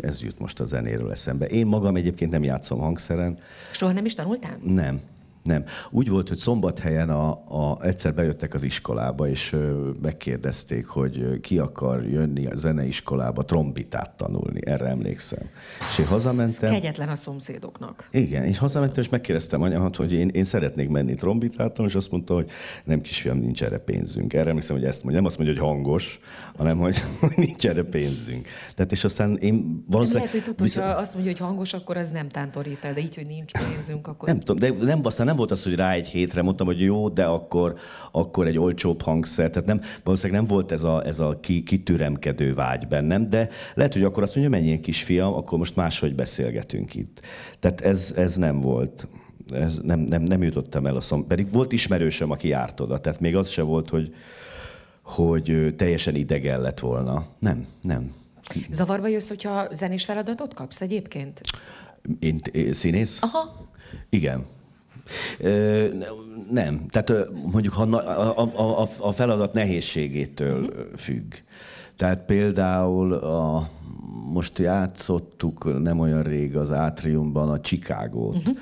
[SPEAKER 2] Ez jut most a zenéről eszembe. Én magam egyébként nem játszom hangszeren.
[SPEAKER 1] Soha nem is tanultál?
[SPEAKER 2] Nem, nem. Úgy volt, hogy szombathelyen a, a, egyszer bejöttek az iskolába, és ö, megkérdezték, hogy ki akar jönni a zeneiskolába trombitát tanulni. Erre emlékszem. És én
[SPEAKER 1] Ez
[SPEAKER 2] hazamentem.
[SPEAKER 1] kegyetlen a szomszédoknak.
[SPEAKER 2] Igen, és hazamentem, és megkérdeztem anyámat, hogy én, én szeretnék menni trombitát tanulni, és azt mondta, hogy nem kisfiam, nincs erre pénzünk. Erre emlékszem, hogy ezt mondja. Nem azt mondja, hogy hangos, hanem hogy, hogy nincs erre pénzünk. Tehát és aztán én valószínűleg...
[SPEAKER 1] Lehet, hogy tudod, ha azt mondja, hogy hangos, akkor az nem tántorít el, de így, hogy nincs pénzünk, akkor...
[SPEAKER 2] Nem tudom, de nem, aztán nem volt az, hogy rá egy hétre mondtam, hogy jó, de akkor, akkor egy olcsóbb hangszer. Tehát nem, valószínűleg nem volt ez a, ez a ki, kitüremkedő vágy bennem, de lehet, hogy akkor azt mondja, menjél kisfiam, akkor most máshogy beszélgetünk itt. Tehát ez, ez nem volt. Ez nem, nem, nem jutottam el a szom. Pedig volt ismerősöm, aki járt oda. Tehát még az se volt, hogy, hogy teljesen idegen lett volna. Nem, nem.
[SPEAKER 1] Zavarba jössz, hogyha zenés feladatot kapsz egyébként?
[SPEAKER 2] Én, én színész?
[SPEAKER 1] Aha.
[SPEAKER 2] Igen. Nem. Tehát mondjuk ha a, a, a, feladat nehézségétől uh-huh. függ. Tehát például a, most játszottuk nem olyan rég az Átriumban a Chicagót. Uh-huh.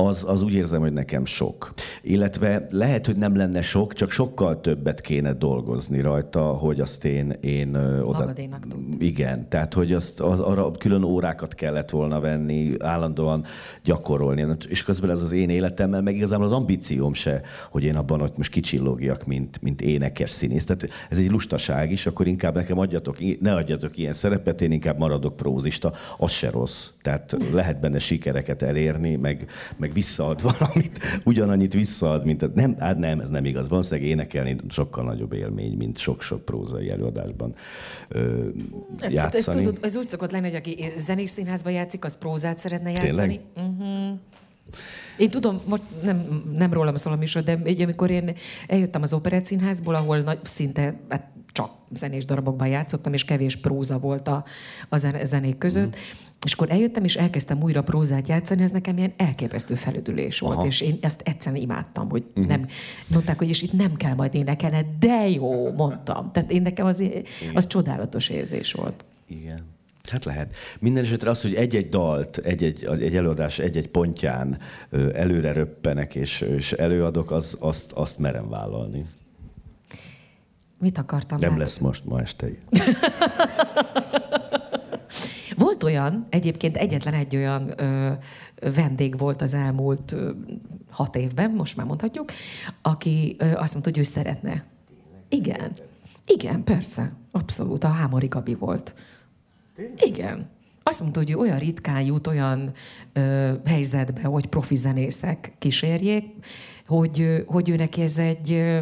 [SPEAKER 2] Az, az úgy érzem, hogy nekem sok. Illetve lehet, hogy nem lenne sok, csak sokkal többet kéne dolgozni rajta, hogy azt én, én oda...
[SPEAKER 1] Magadénak tud.
[SPEAKER 2] Igen, tehát hogy azt, az, arra külön órákat kellett volna venni, állandóan gyakorolni. És közben ez az én életemmel, meg igazából az ambícióm se, hogy én abban ott most kicsillogjak, mint, mint énekes színész. Tehát ez egy lustaság is, akkor inkább nekem adjatok, ne adjatok ilyen szerepet, én inkább maradok prózista, az se rossz. Tehát lehet benne sikereket elérni, meg, meg visszaad valamit, ugyanannyit visszaad, mint... Nem, hát nem, ez nem igaz. Valószínűleg énekelni sokkal nagyobb élmény, mint sok-sok prózai előadásban ö,
[SPEAKER 1] Hát ez,
[SPEAKER 2] játszani.
[SPEAKER 1] tudod, ez úgy szokott lenni, hogy aki zenés színházba játszik, az prózát szeretne játszani. Uh-huh. Én tudom, most nem, nem rólam szól a műsor, de amikor én eljöttem az Operett Színházból, ahol nagy, szinte hát csak zenés darabokban játszottam, és kevés próza volt a, a zen- zenék között, mm. És akkor eljöttem, és elkezdtem újra prózát játszani, ez nekem ilyen elképesztő felüdülés volt,
[SPEAKER 2] Aha.
[SPEAKER 1] és én ezt egyszerűen imádtam, hogy mm. nem, mondták, hogy és itt nem kell majd énekelni, de jó, mondtam. Tehát én nekem az, az csodálatos érzés volt.
[SPEAKER 2] Igen. Hát lehet. Minden esetre az, hogy egy-egy dalt, egy-egy, egy előadás egy-egy pontján előre röppenek és, és előadok, az, azt, azt merem vállalni.
[SPEAKER 1] Mit akartam?
[SPEAKER 2] Nem
[SPEAKER 1] hát?
[SPEAKER 2] lesz most ma este.
[SPEAKER 1] Volt olyan, egyébként egyetlen egy olyan ö, vendég volt az elmúlt ö, hat évben, most már mondhatjuk, aki ö, azt mondta, hogy ő szeretne. Igen. Igen, persze. Abszolút. A Hámori Gabi volt. Igen. Azt mondta, hogy ő olyan ritkán jut olyan ö, helyzetbe, hogy profi zenészek kísérjék, hogy, hogy ő neki ez egy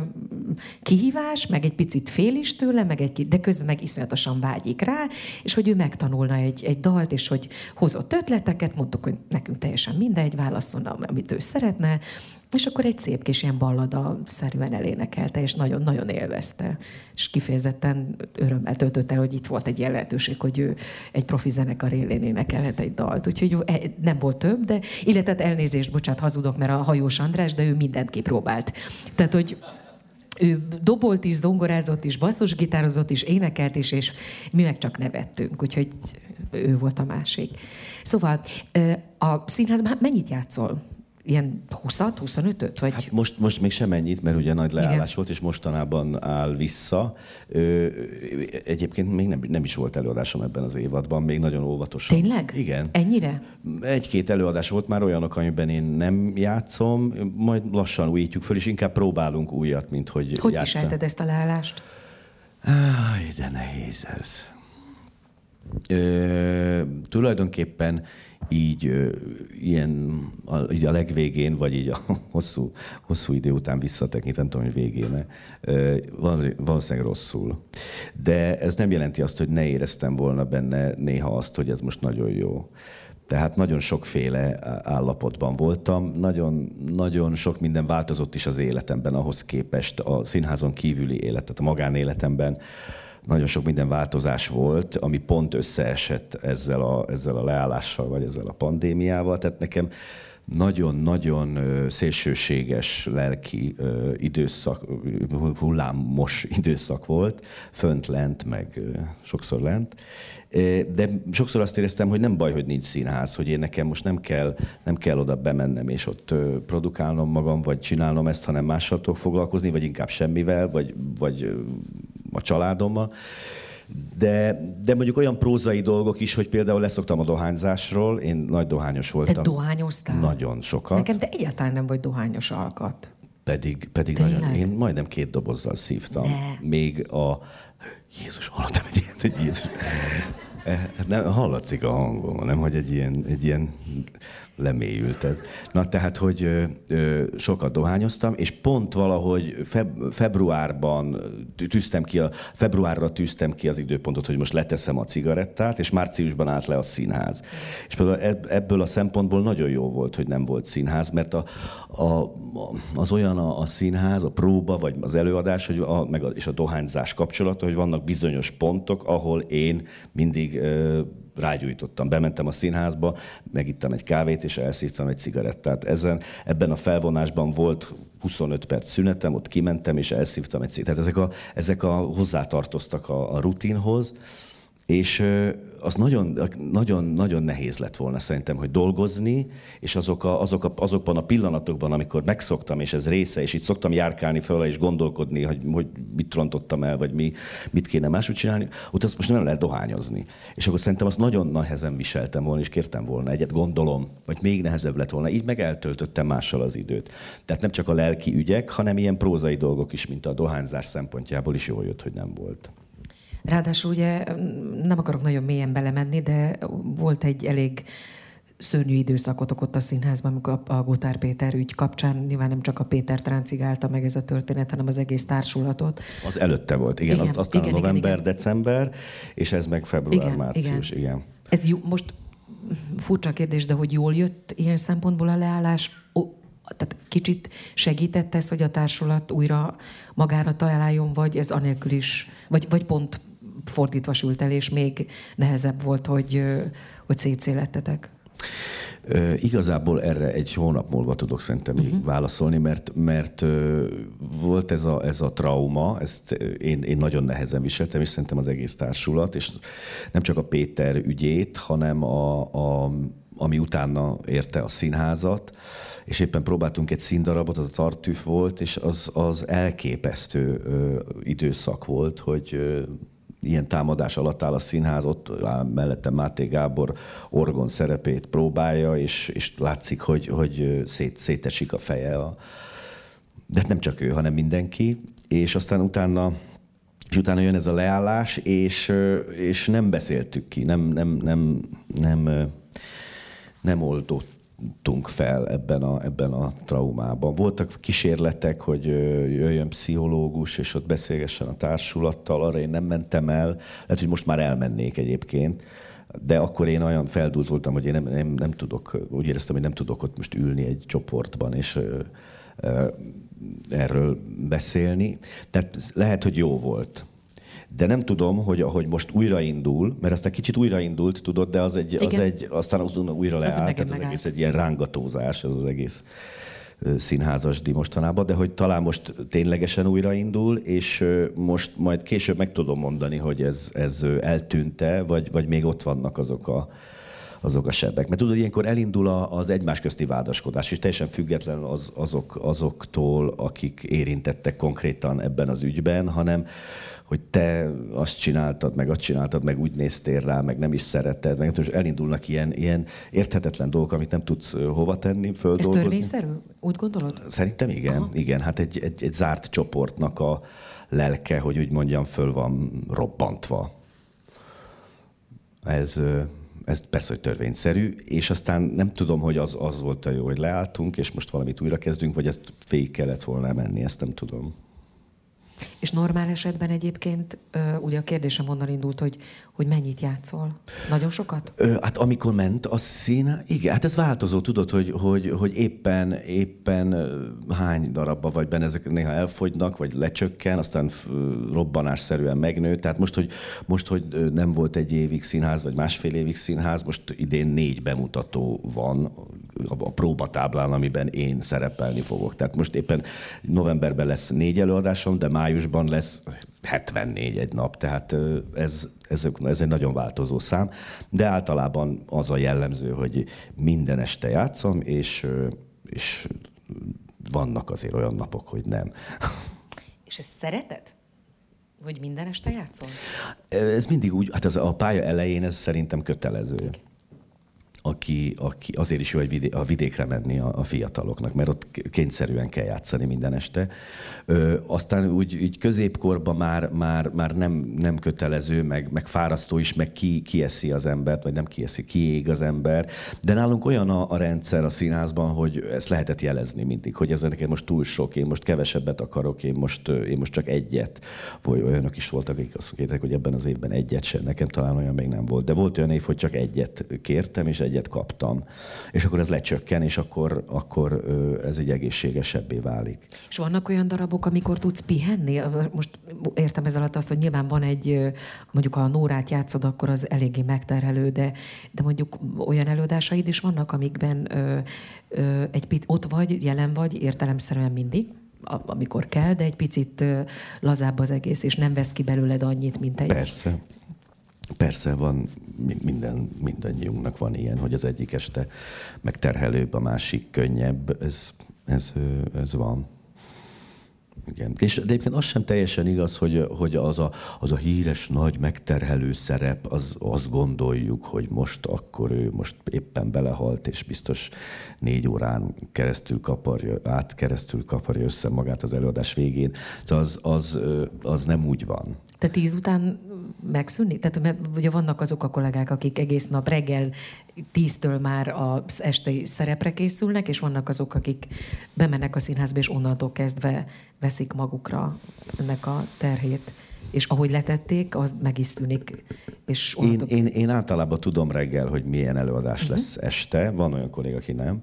[SPEAKER 1] kihívás, meg egy picit fél is tőle, meg egy, de közben meg iszonyatosan vágyik rá, és hogy ő megtanulna egy, egy dalt, és hogy hozott ötleteket, mondtuk, hogy nekünk teljesen mindegy, válasszon, amit ő szeretne, és akkor egy szép kis ilyen ballada szerűen elénekelte, és nagyon-nagyon élvezte. És kifejezetten örömmel töltött el, hogy itt volt egy ilyen lehetőség, hogy ő egy profi zenekar élén énekelhet egy dalt. Úgyhogy e- nem volt több, de illetve hát elnézést, bocsánat, hazudok, mert a hajós András, de ő mindent kipróbált. Tehát, hogy ő dobolt is, zongorázott is, basszusgitározott is, énekelt is, és mi meg csak nevettünk, úgyhogy ő volt a másik. Szóval a színházban hát mennyit játszol? Ilyen 20-at, 25-öt? Vagy...
[SPEAKER 2] Hát most, most még sem ennyit, mert ugye nagy leállás
[SPEAKER 1] Igen.
[SPEAKER 2] volt, és mostanában áll vissza. Ö, egyébként még nem, nem is volt előadásom ebben az évadban, még nagyon óvatosan.
[SPEAKER 1] Tényleg?
[SPEAKER 2] Igen.
[SPEAKER 1] Ennyire?
[SPEAKER 2] Egy-két előadás volt már olyanok, amiben én nem játszom, majd lassan újítjuk föl, és inkább próbálunk újat, mint hogy,
[SPEAKER 1] Hogy
[SPEAKER 2] játszani.
[SPEAKER 1] viselted ezt a leállást?
[SPEAKER 2] Áj, de nehéz ez. Ö, tulajdonképpen így ilyen így a legvégén, vagy így a hosszú, hosszú idő után visszatekintve, nem tudom, hogy végén valószínűleg rosszul. De ez nem jelenti azt, hogy ne éreztem volna benne néha azt, hogy ez most nagyon jó. Tehát nagyon sokféle állapotban voltam, nagyon, nagyon sok minden változott is az életemben ahhoz képest a színházon kívüli élet, tehát a magánéletemben nagyon sok minden változás volt, ami pont összeesett ezzel a, ezzel a leállással, vagy ezzel a pandémiával. Tehát nekem nagyon-nagyon szélsőséges lelki időszak, hullámos időszak volt, fönt, lent, meg sokszor lent. De sokszor azt éreztem, hogy nem baj, hogy nincs színház, hogy én nekem most nem kell, nem kell oda bemennem és ott produkálnom magam, vagy csinálnom ezt, hanem mással tudok foglalkozni, vagy inkább semmivel, vagy, vagy a családommal. De, de mondjuk olyan prózai dolgok is, hogy például leszoktam a dohányzásról, én nagy dohányos voltam.
[SPEAKER 1] Te dohányoztál?
[SPEAKER 2] Nagyon sokat.
[SPEAKER 1] Nekem te egyáltalán nem vagy dohányos alkat.
[SPEAKER 2] Pedig, pedig nagyon, én majdnem két dobozzal szívtam. Ne. Még a... Jézus, hallottam egy ilyet, hogy Jézus. Eh, hát nem, hallatszik a hangom, nem, hogy egy ilyen, egy ilyen lemélyült ez. Na tehát, hogy ö, ö, sokat dohányoztam, és pont valahogy feb, februárban tűztem ki, a, februárra tűztem ki az időpontot, hogy most leteszem a cigarettát, és márciusban állt le a színház. És például ebből a szempontból nagyon jó volt, hogy nem volt színház, mert a, a, az olyan a, a színház, a próba, vagy az előadás, hogy a, meg a, és a dohányzás kapcsolata, hogy vannak bizonyos pontok, ahol én mindig ö, rágyújtottam. Bementem a színházba, megittem egy kávét, és elszívtam egy cigarettát. Ezen, ebben a felvonásban volt 25 perc szünetem, ott kimentem, és elszívtam egy cigarettát. Tehát ezek, a, ezek a, hozzátartoztak a, a rutinhoz, és az nagyon, nagyon, nagyon nehéz lett volna szerintem, hogy dolgozni, és azok a, azok a, azokban a pillanatokban, amikor megszoktam, és ez része, és itt szoktam járkálni föl, és gondolkodni, hogy, hogy mit rontottam el, vagy mi, mit kéne máshogy csinálni, ott azt most nem lehet dohányozni. És akkor szerintem azt nagyon nehezen viseltem volna, és kértem volna egyet, gondolom, vagy még nehezebb lett volna. Így meg eltöltöttem mással az időt. Tehát nem csak a lelki ügyek, hanem ilyen prózai dolgok is, mint a dohányzás szempontjából is jól jött, hogy nem volt.
[SPEAKER 1] Ráadásul ugye nem akarok nagyon mélyen belemenni, de volt egy elég szörnyű időszakot ott a színházban, amikor a Gotár Péter ügy kapcsán nyilván nem csak a Péter tráncigálta meg ez a történet, hanem az egész társulatot.
[SPEAKER 2] Az előtte volt, igen, igen az, aztán igen, november, igen, december, és ez meg február, igen, március, igen. igen.
[SPEAKER 1] Ez jó, most furcsa kérdés, de hogy jól jött ilyen szempontból a leállás, tehát kicsit segített ez, hogy a társulat újra magára találjon, vagy ez anélkül is, vagy, vagy pont fordítva sült el, és még nehezebb volt, hogy, hogy szétszélettetek?
[SPEAKER 2] Igazából erre egy hónap múlva tudok szerintem uh-huh. válaszolni, mert, mert volt ez a, ez a trauma, ezt én, én nagyon nehezen viseltem, és szerintem az egész társulat, és nem csak a Péter ügyét, hanem a, a, ami utána érte a színházat, és éppen próbáltunk egy színdarabot, az a Tartűf volt, és az, az elképesztő ö, időszak volt, hogy ö, ilyen támadás alatt áll a színház, ott áll mellette Máté Gábor orgon szerepét próbálja, és, és látszik, hogy, hogy szét, szétesik a feje. A... De hát nem csak ő, hanem mindenki. És aztán utána és utána jön ez a leállás, és, és nem beszéltük ki, nem, nem, nem, nem, nem oldott tunk fel ebben a, ebben a traumában. Voltak kísérletek, hogy jöjjön pszichológus, és ott beszélgessen a társulattal, arra én nem mentem el. Lehet, hogy most már elmennék egyébként, de akkor én olyan feldult voltam, hogy én nem, nem, nem tudok, úgy éreztem, hogy nem tudok ott most ülni egy csoportban, és ö, ö, erről beszélni. Tehát lehet, hogy jó volt de nem tudom, hogy ahogy most újraindul, mert aztán kicsit újraindult, tudod, de az egy, az egy aztán újra leállt, tehát az egész egy ilyen rángatózás, ez az egész di mostanában, de hogy talán most ténylegesen újraindul, és most majd később meg tudom mondani, hogy ez, ez eltűnte, vagy, vagy még ott vannak azok a, azok a sebek. Mert tudod, ilyenkor elindul az egymás közti vádaskodás, és teljesen független az, azok, azoktól, akik érintettek konkrétan ebben az ügyben, hanem hogy te azt csináltad, meg azt csináltad, meg úgy néztél rá, meg nem is szeretted, meg és elindulnak ilyen, ilyen érthetetlen dolgok, amit nem tudsz hova tenni, földolgozni.
[SPEAKER 1] Ez törvényszerű? Úgy gondolod?
[SPEAKER 2] Szerintem igen, Aha. igen. Hát egy, egy, egy zárt csoportnak a lelke, hogy úgy mondjam, föl van robbantva. Ez, ez persze, hogy törvényszerű, és aztán nem tudom, hogy az, az volt a jó, hogy leálltunk, és most valamit újra kezdünk, vagy ezt végig kellett volna menni, ezt nem tudom.
[SPEAKER 1] És normál esetben egyébként, ugye a kérdésem onnan indult, hogy, hogy mennyit játszol? Nagyon sokat?
[SPEAKER 2] Ö, hát amikor ment a szín, igen, hát ez változó, tudod, hogy, hogy, hogy éppen, éppen hány darabba vagy benne, ezek néha elfogynak, vagy lecsökken, aztán robbanásszerűen megnő. Tehát most hogy, most, hogy nem volt egy évig színház, vagy másfél évig színház, most idén négy bemutató van a, próbatáblán, amiben én szerepelni fogok. Tehát most éppen novemberben lesz négy előadásom, de májusban lesz 74 egy nap, tehát ez, ez, ez egy nagyon változó szám, de általában az a jellemző, hogy minden este játszom, és, és vannak azért olyan napok, hogy nem.
[SPEAKER 1] És ezt szereted? Hogy minden este játszol?
[SPEAKER 2] Ez mindig úgy, hát az a pálya elején ez szerintem kötelező. Aki, aki azért is jó egy vidé, a vidékre menni a, a fiataloknak, mert ott kényszerűen kell játszani minden este. Ö, aztán úgy, úgy középkorban már, már, már nem, nem kötelező, meg, meg fárasztó is, meg ki, kieszi az embert, vagy nem kieszi, kiég az ember. De nálunk olyan a, a rendszer a színházban, hogy ezt lehetett jelezni mindig, hogy ez nekem most túl sok, én most kevesebbet akarok, én most, én most csak egyet. Vagy olyanok is voltak, akik azt mondták, hogy ebben az évben egyet sem. Nekem talán olyan még nem volt. De volt olyan év, hogy csak egyet kértem, és egyet kaptam. És akkor ez lecsökken, és akkor, akkor ez egy egészségesebbé válik.
[SPEAKER 1] És vannak olyan darabok, amikor tudsz pihenni? Most értem ez alatt azt, hogy nyilván van egy, mondjuk ha a Nórát játszod, akkor az eléggé megterhelő, de, de mondjuk olyan előadásaid is vannak, amikben ö, ö, egy picit ott vagy, jelen vagy, értelemszerűen mindig, amikor kell, de egy picit lazább az egész, és nem vesz ki belőled annyit, mint egy...
[SPEAKER 2] Persze. Persze van, mi- minden, mindannyiunknak van ilyen, hogy az egyik este megterhelőbb, a másik könnyebb, ez, ez, ez van. Igen. És de egyébként az sem teljesen igaz, hogy, hogy az, a, az a híres nagy megterhelő szerep, az, azt gondoljuk, hogy most akkor ő most éppen belehalt, és biztos négy órán keresztül kaparja, át keresztül kaparja össze magát az előadás végén. Szóval az, az, az nem úgy van.
[SPEAKER 1] Te tíz után megszűnni? Tehát mert ugye vannak azok a kollégák, akik egész nap reggel tíztől már az estei szerepre készülnek, és vannak azok, akik bemennek a színházba, és onnantól kezdve veszik magukra ennek a terhét. És ahogy letették, az meg is tűnik. És
[SPEAKER 2] Én, én, én általában tudom reggel, hogy milyen előadás uh-huh. lesz este. Van olyan kolléga, aki nem.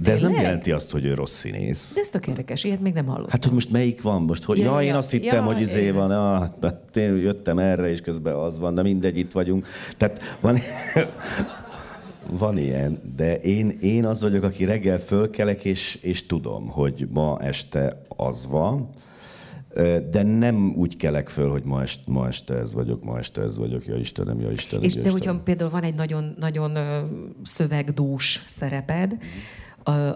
[SPEAKER 2] De ez nem jelenti azt, hogy ő rossz színész.
[SPEAKER 1] De ez tök érdekes, ilyet még nem hallottam.
[SPEAKER 2] Hát, hogy most melyik van most? Hogy,
[SPEAKER 1] Ja,
[SPEAKER 2] ja, én azt hittem,
[SPEAKER 1] ja,
[SPEAKER 2] hogy izé van, ah, hát én jöttem erre, és közben az van, de mindegy, itt vagyunk. Tehát van, van ilyen, de én, én az vagyok, aki reggel fölkelek, és, és tudom, hogy ma este az van, de nem úgy kelek föl, hogy ma este, ma este ez vagyok, ma este ez vagyok, ja Istenem, ja Istenem,
[SPEAKER 1] És
[SPEAKER 2] ja
[SPEAKER 1] de
[SPEAKER 2] Istenem.
[SPEAKER 1] hogyha például van egy nagyon, nagyon szövegdús szereped,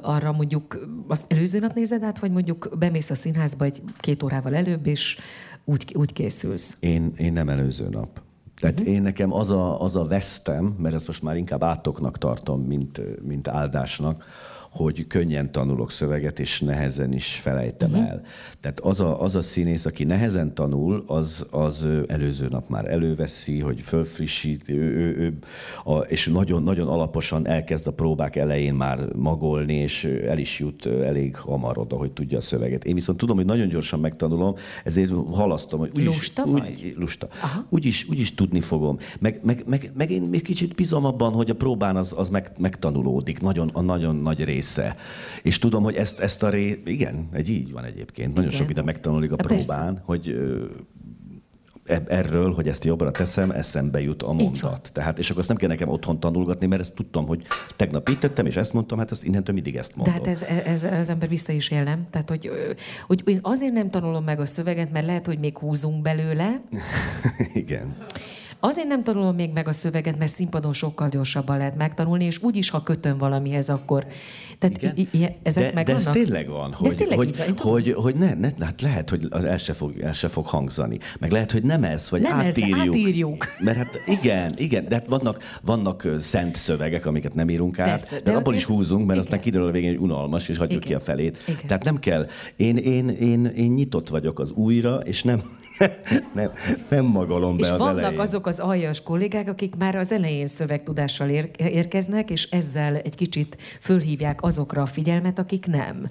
[SPEAKER 1] arra mondjuk azt előző nap nézed át, vagy mondjuk bemész a színházba egy két órával előbb, és úgy, úgy készülsz.
[SPEAKER 2] Én, én nem előző nap. Tehát
[SPEAKER 1] Mhm.
[SPEAKER 2] én nekem az a, az a vesztem, mert ezt most már inkább átoknak tartom, mint, mint áldásnak, hogy könnyen tanulok szöveget, és nehezen is felejtem uh-huh. el. Tehát az a, az a színész, aki nehezen tanul, az, az előző nap már előveszi, hogy fölfrissít, ő, ő, ő, a, és nagyon-nagyon alaposan elkezd a próbák elején már magolni, és el is jut elég hamar oda, hogy tudja a szöveget. Én viszont tudom, hogy nagyon gyorsan megtanulom, ezért halasztom, hogy úgyis,
[SPEAKER 1] Lusta
[SPEAKER 2] úgy,
[SPEAKER 1] vagy?
[SPEAKER 2] lusta. Úgyis, úgyis tudni fogom. Meg, meg, meg, meg én még kicsit bízom abban, hogy a próbán az, az meg, megtanulódik, nagyon, a nagyon nagy része. És tudom, hogy ezt, ezt a ré... Igen, egy így van egyébként. Nagyon
[SPEAKER 1] Igen.
[SPEAKER 2] sok ide megtanulik a
[SPEAKER 1] Hát persze.
[SPEAKER 2] próbán, hogy ö, eb- erről, hogy ezt jobbra teszem, eszembe jut a mondat. Tehát, és akkor azt nem kell nekem otthon tanulgatni, mert ezt tudtam, hogy tegnap így tettem, és ezt mondtam, hát ezt innentől mindig ezt
[SPEAKER 1] De
[SPEAKER 2] mondom.
[SPEAKER 1] hát ez, ez, az ember vissza is él, nem? Tehát, hogy, hogy én azért nem tanulom meg a szöveget, mert lehet, hogy még húzunk belőle,
[SPEAKER 2] Igen.
[SPEAKER 1] Azért nem tanulom még meg a szöveget, mert színpadon sokkal gyorsabban lehet megtanulni, és úgyis, ha kötöm valamihez, akkor... Tehát
[SPEAKER 2] Igen.
[SPEAKER 1] i- i- ezek
[SPEAKER 2] de,
[SPEAKER 1] meg
[SPEAKER 2] de ez tényleg van,
[SPEAKER 1] De
[SPEAKER 2] hogy,
[SPEAKER 1] ez tényleg
[SPEAKER 2] hogy,
[SPEAKER 1] van,
[SPEAKER 2] hogy, hogy ne, ne, hát lehet, hogy az el se, fog, el se fog hangzani. Meg lehet, hogy nem ez, vagy
[SPEAKER 1] Nem ez,
[SPEAKER 2] átírjuk.
[SPEAKER 1] átírjuk.
[SPEAKER 2] Mert hát igen, igen, de hát vannak, vannak szent szövegek, amiket nem írunk át,
[SPEAKER 1] Persze,
[SPEAKER 2] de,
[SPEAKER 1] de
[SPEAKER 2] abból
[SPEAKER 1] azért-
[SPEAKER 2] is húzunk, mert
[SPEAKER 1] Igen.
[SPEAKER 2] aztán kiderül a végén, hogy unalmas, és hagyjuk
[SPEAKER 1] Igen.
[SPEAKER 2] ki a felét.
[SPEAKER 1] Igen.
[SPEAKER 2] Tehát nem kell. Én, én, én, én nyitott vagyok az újra, és nem, nem, nem magolom be
[SPEAKER 1] És
[SPEAKER 2] az
[SPEAKER 1] vannak
[SPEAKER 2] elején.
[SPEAKER 1] azok az aljas kollégák, akik már az elején szövegtudással ér- érkeznek, és ezzel egy kicsit fölhívják azokra a figyelmet, akik nem.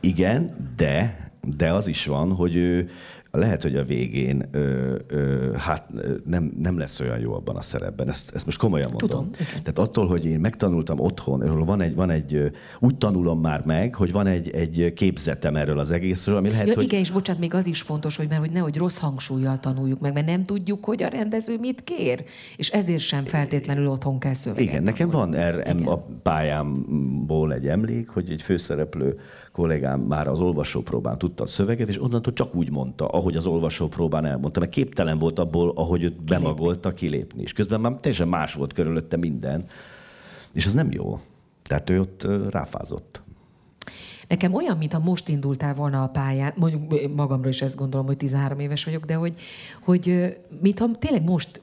[SPEAKER 2] Igen, de De az is van, hogy ő lehet, hogy a végén ö, ö, hát nem, nem lesz olyan jó abban a szerepben. Ezt, ezt most komolyan mondom.
[SPEAKER 1] Tudom, igen.
[SPEAKER 2] Tehát attól, hogy én megtanultam otthon, van egy, van egy, úgy tanulom már meg, hogy van egy, egy képzetem erről az egészről, ami lehet,
[SPEAKER 1] Ja,
[SPEAKER 2] hogy...
[SPEAKER 1] igen, és bocsánat, még az is fontos, hogy mert hogy nehogy rossz hangsúlyjal tanuljuk meg, mert nem tudjuk, hogy a rendező mit kér, és ezért sem feltétlenül otthon kell szöveget
[SPEAKER 2] Igen, nekem
[SPEAKER 1] tanulni.
[SPEAKER 2] van erre a pályámból egy emlék, hogy egy főszereplő kollégám már az olvasópróbán tudta a szöveget, és onnantól csak úgy mondta, ahogy az olvasópróbán elmondta, mert képtelen volt abból, ahogy őt bemagolta kilépni. És közben már teljesen más volt körülötte minden, és az nem jó. Tehát ő ott ráfázott.
[SPEAKER 1] Nekem olyan, mintha most indultál volna a pályán, mondjuk magamról is ezt gondolom, hogy 13 éves vagyok, de hogy, hogy mintha tényleg most,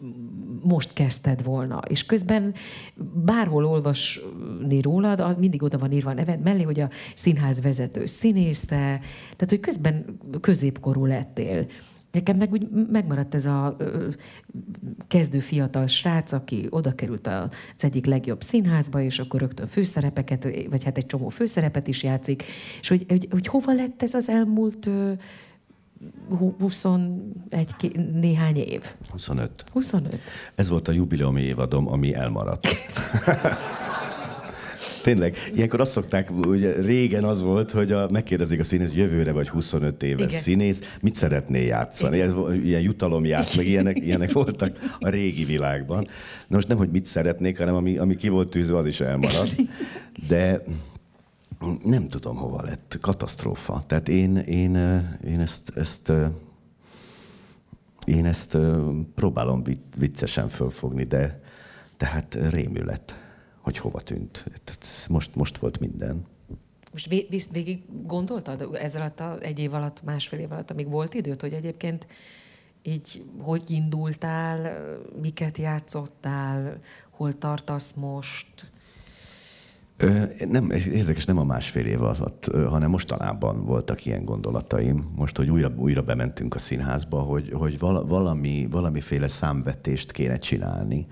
[SPEAKER 1] most kezdted volna, és közben bárhol olvasni rólad, az mindig oda van írva a neved mellé, hogy a színház vezető színésze, tehát hogy közben középkorú lettél. Nekem meg úgy megmaradt ez a ö, kezdő fiatal srác, aki oda került az egyik legjobb színházba, és akkor rögtön főszerepeket, vagy hát egy csomó főszerepet is játszik, és hogy, hogy, hogy hova lett ez az elmúlt ö, hu- 21 ki- néhány év?
[SPEAKER 2] 25.
[SPEAKER 1] 25.
[SPEAKER 2] Ez volt a jubileumi évadom, ami elmaradt. Tényleg, ilyenkor azt szokták, ugye régen az volt, hogy a, megkérdezik a színész, hogy jövőre vagy 25 éves
[SPEAKER 1] Igen.
[SPEAKER 2] Színész, mit szeretnél játszani? Ez, ilyen jutalomjátsz, meg ilyenek, ilyenek voltak a régi világban. Na most nem, hogy mit szeretnék, hanem ami, ami ki volt tűzve, az is elmaradt. De nem tudom, hova lett. Katasztrófa. Tehát én, én, én ezt, ezt én ezt próbálom vic- viccesen fölfogni, de tehát rémület, hogy hova tűnt. Tehát most, most volt minden.
[SPEAKER 1] Most visz- végig gondoltad ez alatt a, egy év alatt, másfél év alatt, amíg volt időt, hogy egyébként így hogy indultál, miket játszottál, hol tartasz most?
[SPEAKER 2] Ö, nem, érdekes, nem a másfél év alatt, hanem mostanában voltak ilyen gondolataim. Most, hogy újra, újra bementünk a színházba, hogy, hogy vala- valami, valamiféle számvetést kéne csinálni.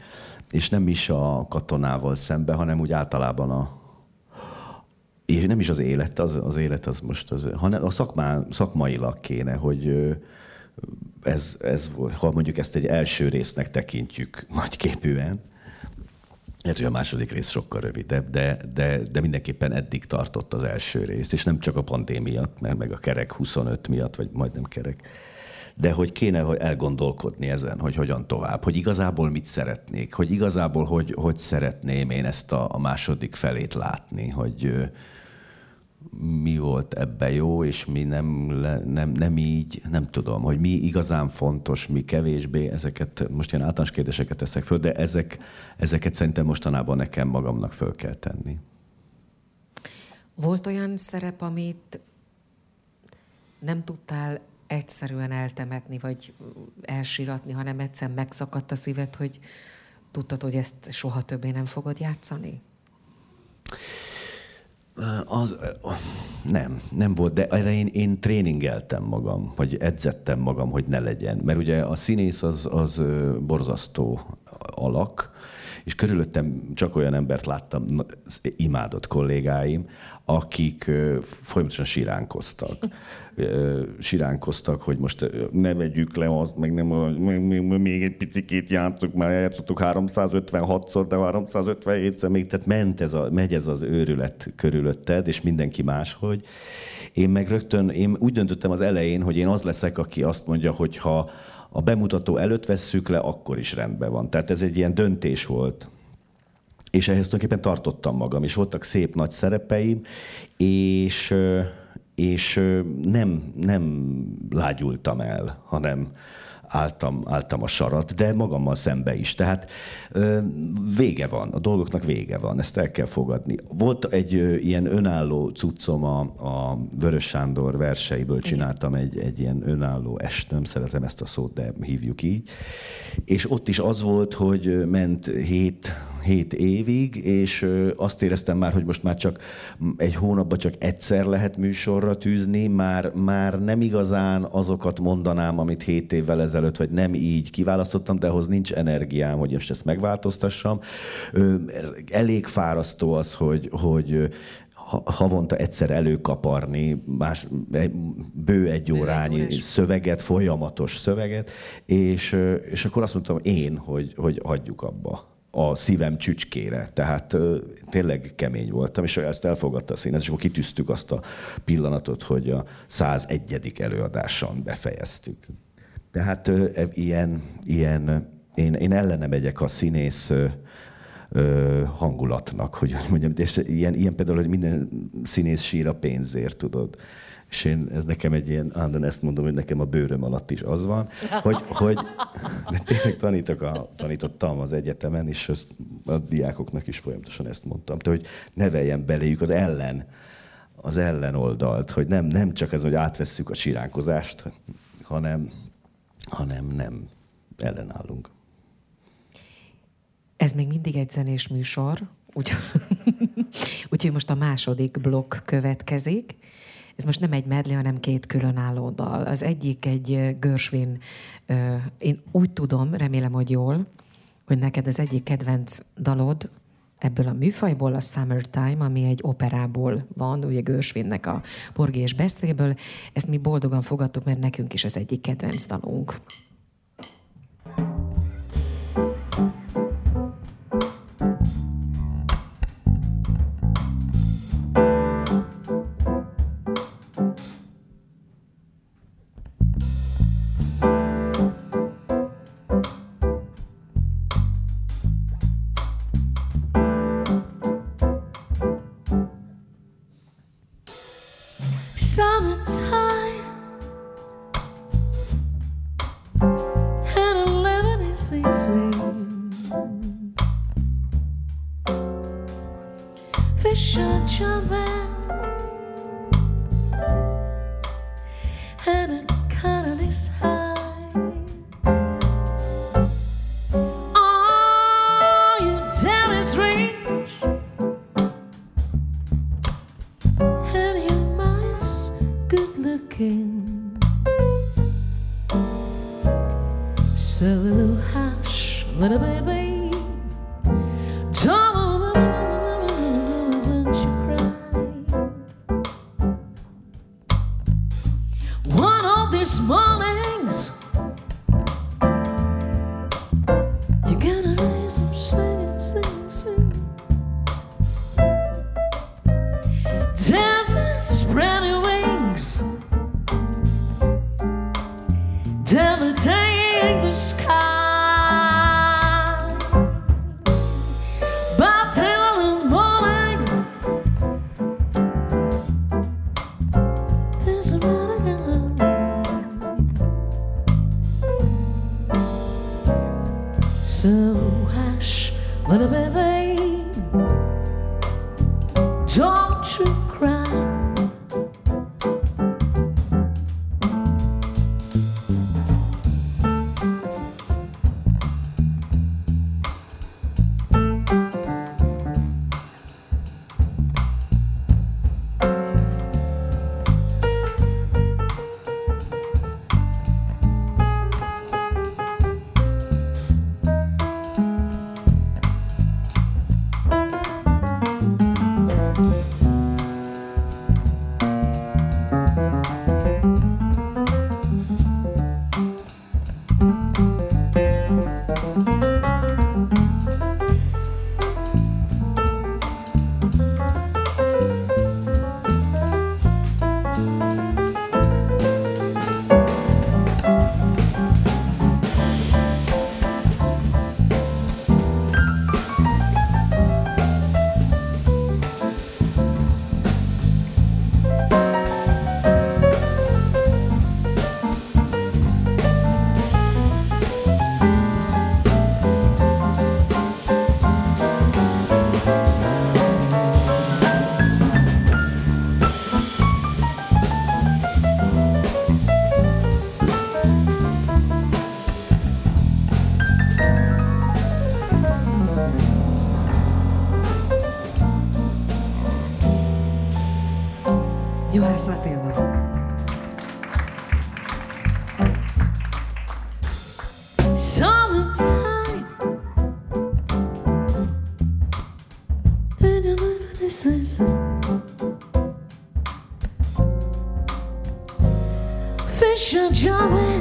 [SPEAKER 2] És nem is a katonával szembe, hanem úgy általában a, és nem is az élet, az, az élet az most, az, hanem a szakmá, szakmailag kéne, hogy ez, ez, ha mondjuk ezt egy első résznek tekintjük nagyképűen, lehet, hogy a második rész sokkal rövidebb, de, de, de mindenképpen eddig tartott az első rész, és nem csak a pandémia miatt, mert meg a kerek 25 miatt, vagy majdnem kerek, de hogy kéne hogy elgondolkodni ezen, hogy hogyan tovább, hogy igazából mit szeretnék, hogy igazából hogy, hogy szeretném én ezt a, a második felét látni, hogy mi volt ebbe jó, és mi nem, nem, nem így, nem tudom, hogy mi igazán fontos, mi kevésbé, ezeket most ilyen általános kérdéseket teszek föl, de ezek, ezeket szerintem mostanában nekem magamnak föl kell tenni.
[SPEAKER 1] Volt olyan szerep, amit nem tudtál egyszerűen eltemetni, vagy elsiratni, hanem egyszer megszakadt a szíved, hogy tudtad, hogy ezt soha többé nem fogod játszani?
[SPEAKER 2] Az, nem, nem volt, de erre én, én tréningeltem magam, vagy edzettem magam, hogy ne legyen. Mert ugye a színész az, az borzasztó alak, és körülöttem csak olyan embert láttam, imádott kollégáim, akik folyamatosan siránkoztak. Siránkoztak, hogy most ne vegyük le azt, meg nem, még egy picikét játszunk, már játszottuk 356-szor, de 357-szer még, tehát ment ez a, megy ez az őrület körülötted, és mindenki máshogy. Én meg rögtön, én úgy döntöttem az elején, hogy én az leszek, aki azt mondja, hogy ha a bemutató előtt vesszük le, akkor is rendben van. Tehát ez egy ilyen döntés volt. És ehhez tulajdonképpen tartottam magam, és voltak szép nagy szerepeim, és, és nem, nem lágyultam el, hanem álltam, álltam a sarat, de magammal szembe is. Tehát vége van, a dolgoknak vége van, ezt el kell fogadni. Volt egy ilyen önálló cuccom a, a Vörös Sándor verseiből csináltam egy, egy ilyen önálló est, nem szeretem ezt a szót, de hívjuk így. És ott is az volt, hogy ment hét, hét évig, és azt éreztem már, hogy most már csak egy hónapban csak egyszer lehet műsorra tűzni, már, már nem igazán azokat mondanám, amit hét évvel ezelőtt, vagy nem így kiválasztottam, de ahhoz nincs energiám, hogy most ezt megváltoztassam. Ö, Elég fárasztó az, hogy, hogy ö, havonta egyszer előkaparni, más, bő egy órányi szöveget, folyamatos szöveget, és, és akkor azt mondtam én, hogy, hogy hagyjuk abba a szívem csücskére. Tehát tényleg kemény voltam, és ezt elfogadta a színet, és akkor kitűztük azt a pillanatot, hogy a 101. előadáson befejeztük. Tehát e, ilyen, ilyen én, én ellene megyek a színész hangulatnak, hogy mondjam, és ilyen, ilyen például, hogy minden színész sír a pénzért, tudod. És én, ez nekem egy ilyen, állandóan ezt mondom, hogy nekem a bőröm alatt is az van, hogy, hogy de tényleg tanítok a, tanítottam az egyetemen, és azt a diákoknak is folyamatosan ezt mondtam, te, hogy neveljen beléjük az ellen, az ellenoldalt, hogy nem, nem csak ez, hogy átvesszük a siránkozást, hanem, hanem nem ellenállunk.
[SPEAKER 3] Ez még mindig egy zenés műsor, úgy, úgyhogy most a második blokk következik. Ez most nem egy medley, hanem két különálló dal. Az egyik egy Gershwin, én úgy tudom, remélem, hogy jól, hogy neked az egyik kedvenc dalod ebből a műfajból, a Summertime, ami egy operából van, ugye Gershwinnek a Porgé és Beszélből. Ezt mi boldogan fogadtuk, mert nekünk is az egyik kedvenc dalunk. your. summertime. And I know.
[SPEAKER 1] Fish are jumping.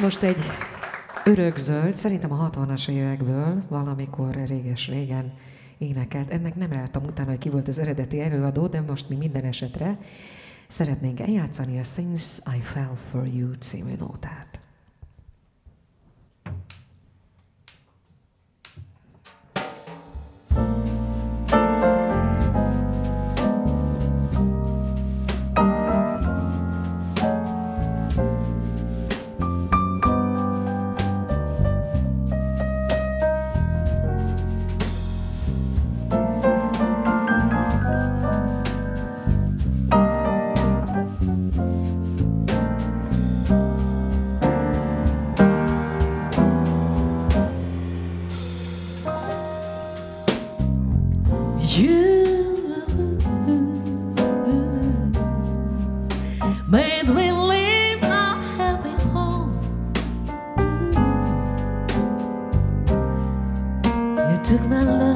[SPEAKER 1] most egy örökzöld, szerintem a 60-as évekből, valamikor réges-régen énekelt. Ennek nem láttam utána, hogy ki volt az eredeti előadó, de most mi minden esetre szeretnénk eljátszani a Since I Fell For You című nótát.
[SPEAKER 3] took my love.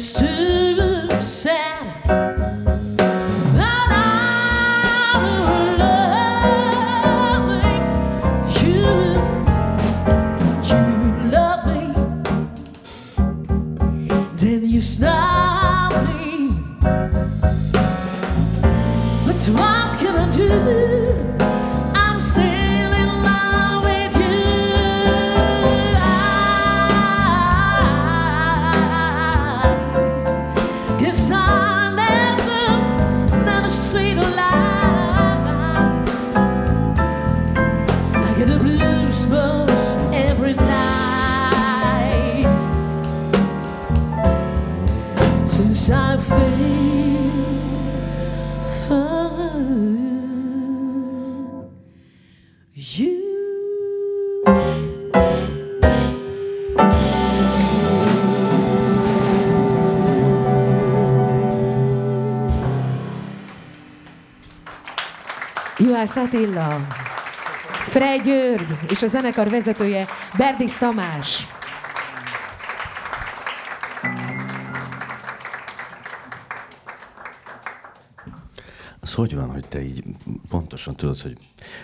[SPEAKER 3] It's too sad.
[SPEAKER 1] Juhász Attila, Frey György és a zenekar vezetője Berdis Tamás.
[SPEAKER 2] Az hogy van, hogy te így pontosan tudod, hogy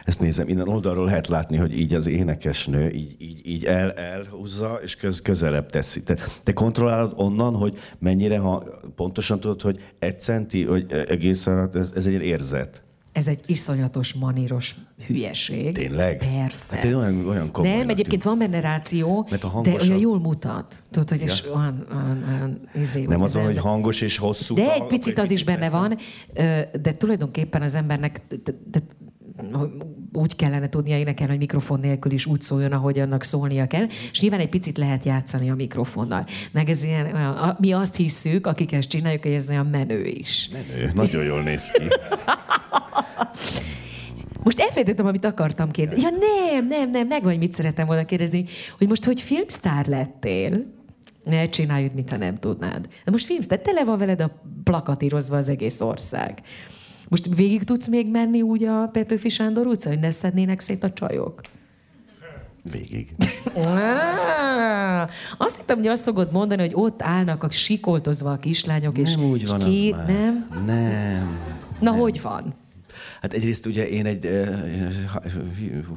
[SPEAKER 2] ezt nézem, innen oldalról lehet látni, hogy így az énekesnő így, így, így el, elhúzza, és köz, közelebb teszi. Te, te kontrollálod onnan, hogy mennyire, ha pontosan tudod, hogy egy centi, hogy egészen, ez, ez egy érzet.
[SPEAKER 1] Ez egy iszonyatos maníros hülyeség.
[SPEAKER 2] Tényleg?
[SPEAKER 1] Persze.
[SPEAKER 2] Hát olyan, olyan
[SPEAKER 1] Nem, egyébként van benne ráció,
[SPEAKER 2] Mert a
[SPEAKER 1] de olyan jól mutat. Tudod, hogy és olyan, olyan, olyan izé,
[SPEAKER 2] Nem azon,
[SPEAKER 1] az
[SPEAKER 2] hogy hangos és hosszú.
[SPEAKER 1] De egy picit az is benne van, de tulajdonképpen az embernek de, de, úgy kellene tudnia énekelni, hogy mikrofon nélkül is úgy szóljon, ahogy annak szólnia kell, és nyilván egy picit lehet játszani a mikrofonnal. Meg ez ilyen, olyan, a- mi azt hisszük, akik ezt csináljuk, hogy ez olyan menő is.
[SPEAKER 2] Menő, nagyon jól néz ki.
[SPEAKER 1] Most elfelejtettem, amit akartam kérdezni. Ja nem, nem, nem, meg vagy mit szeretem volna kérdezni, hogy most, hogy filmsztár lettél, ne csináljuk, mintha nem tudnád. De most filmsztár, tele van veled a plakatírozva az egész ország. Most végig tudsz még menni úgy a Petőfi Sándor utca, hogy ne szednének szét a csajok?
[SPEAKER 2] Végig.
[SPEAKER 1] Ah, azt hittem, hogy azt szokod mondani, hogy ott állnak a sikoltozva a kislányok, és
[SPEAKER 2] Nem úgy van
[SPEAKER 1] és ki,
[SPEAKER 2] már.
[SPEAKER 1] Nem?
[SPEAKER 2] Nem.
[SPEAKER 1] Na, hogy van?
[SPEAKER 2] Hát egyrészt ugye én egy, eh,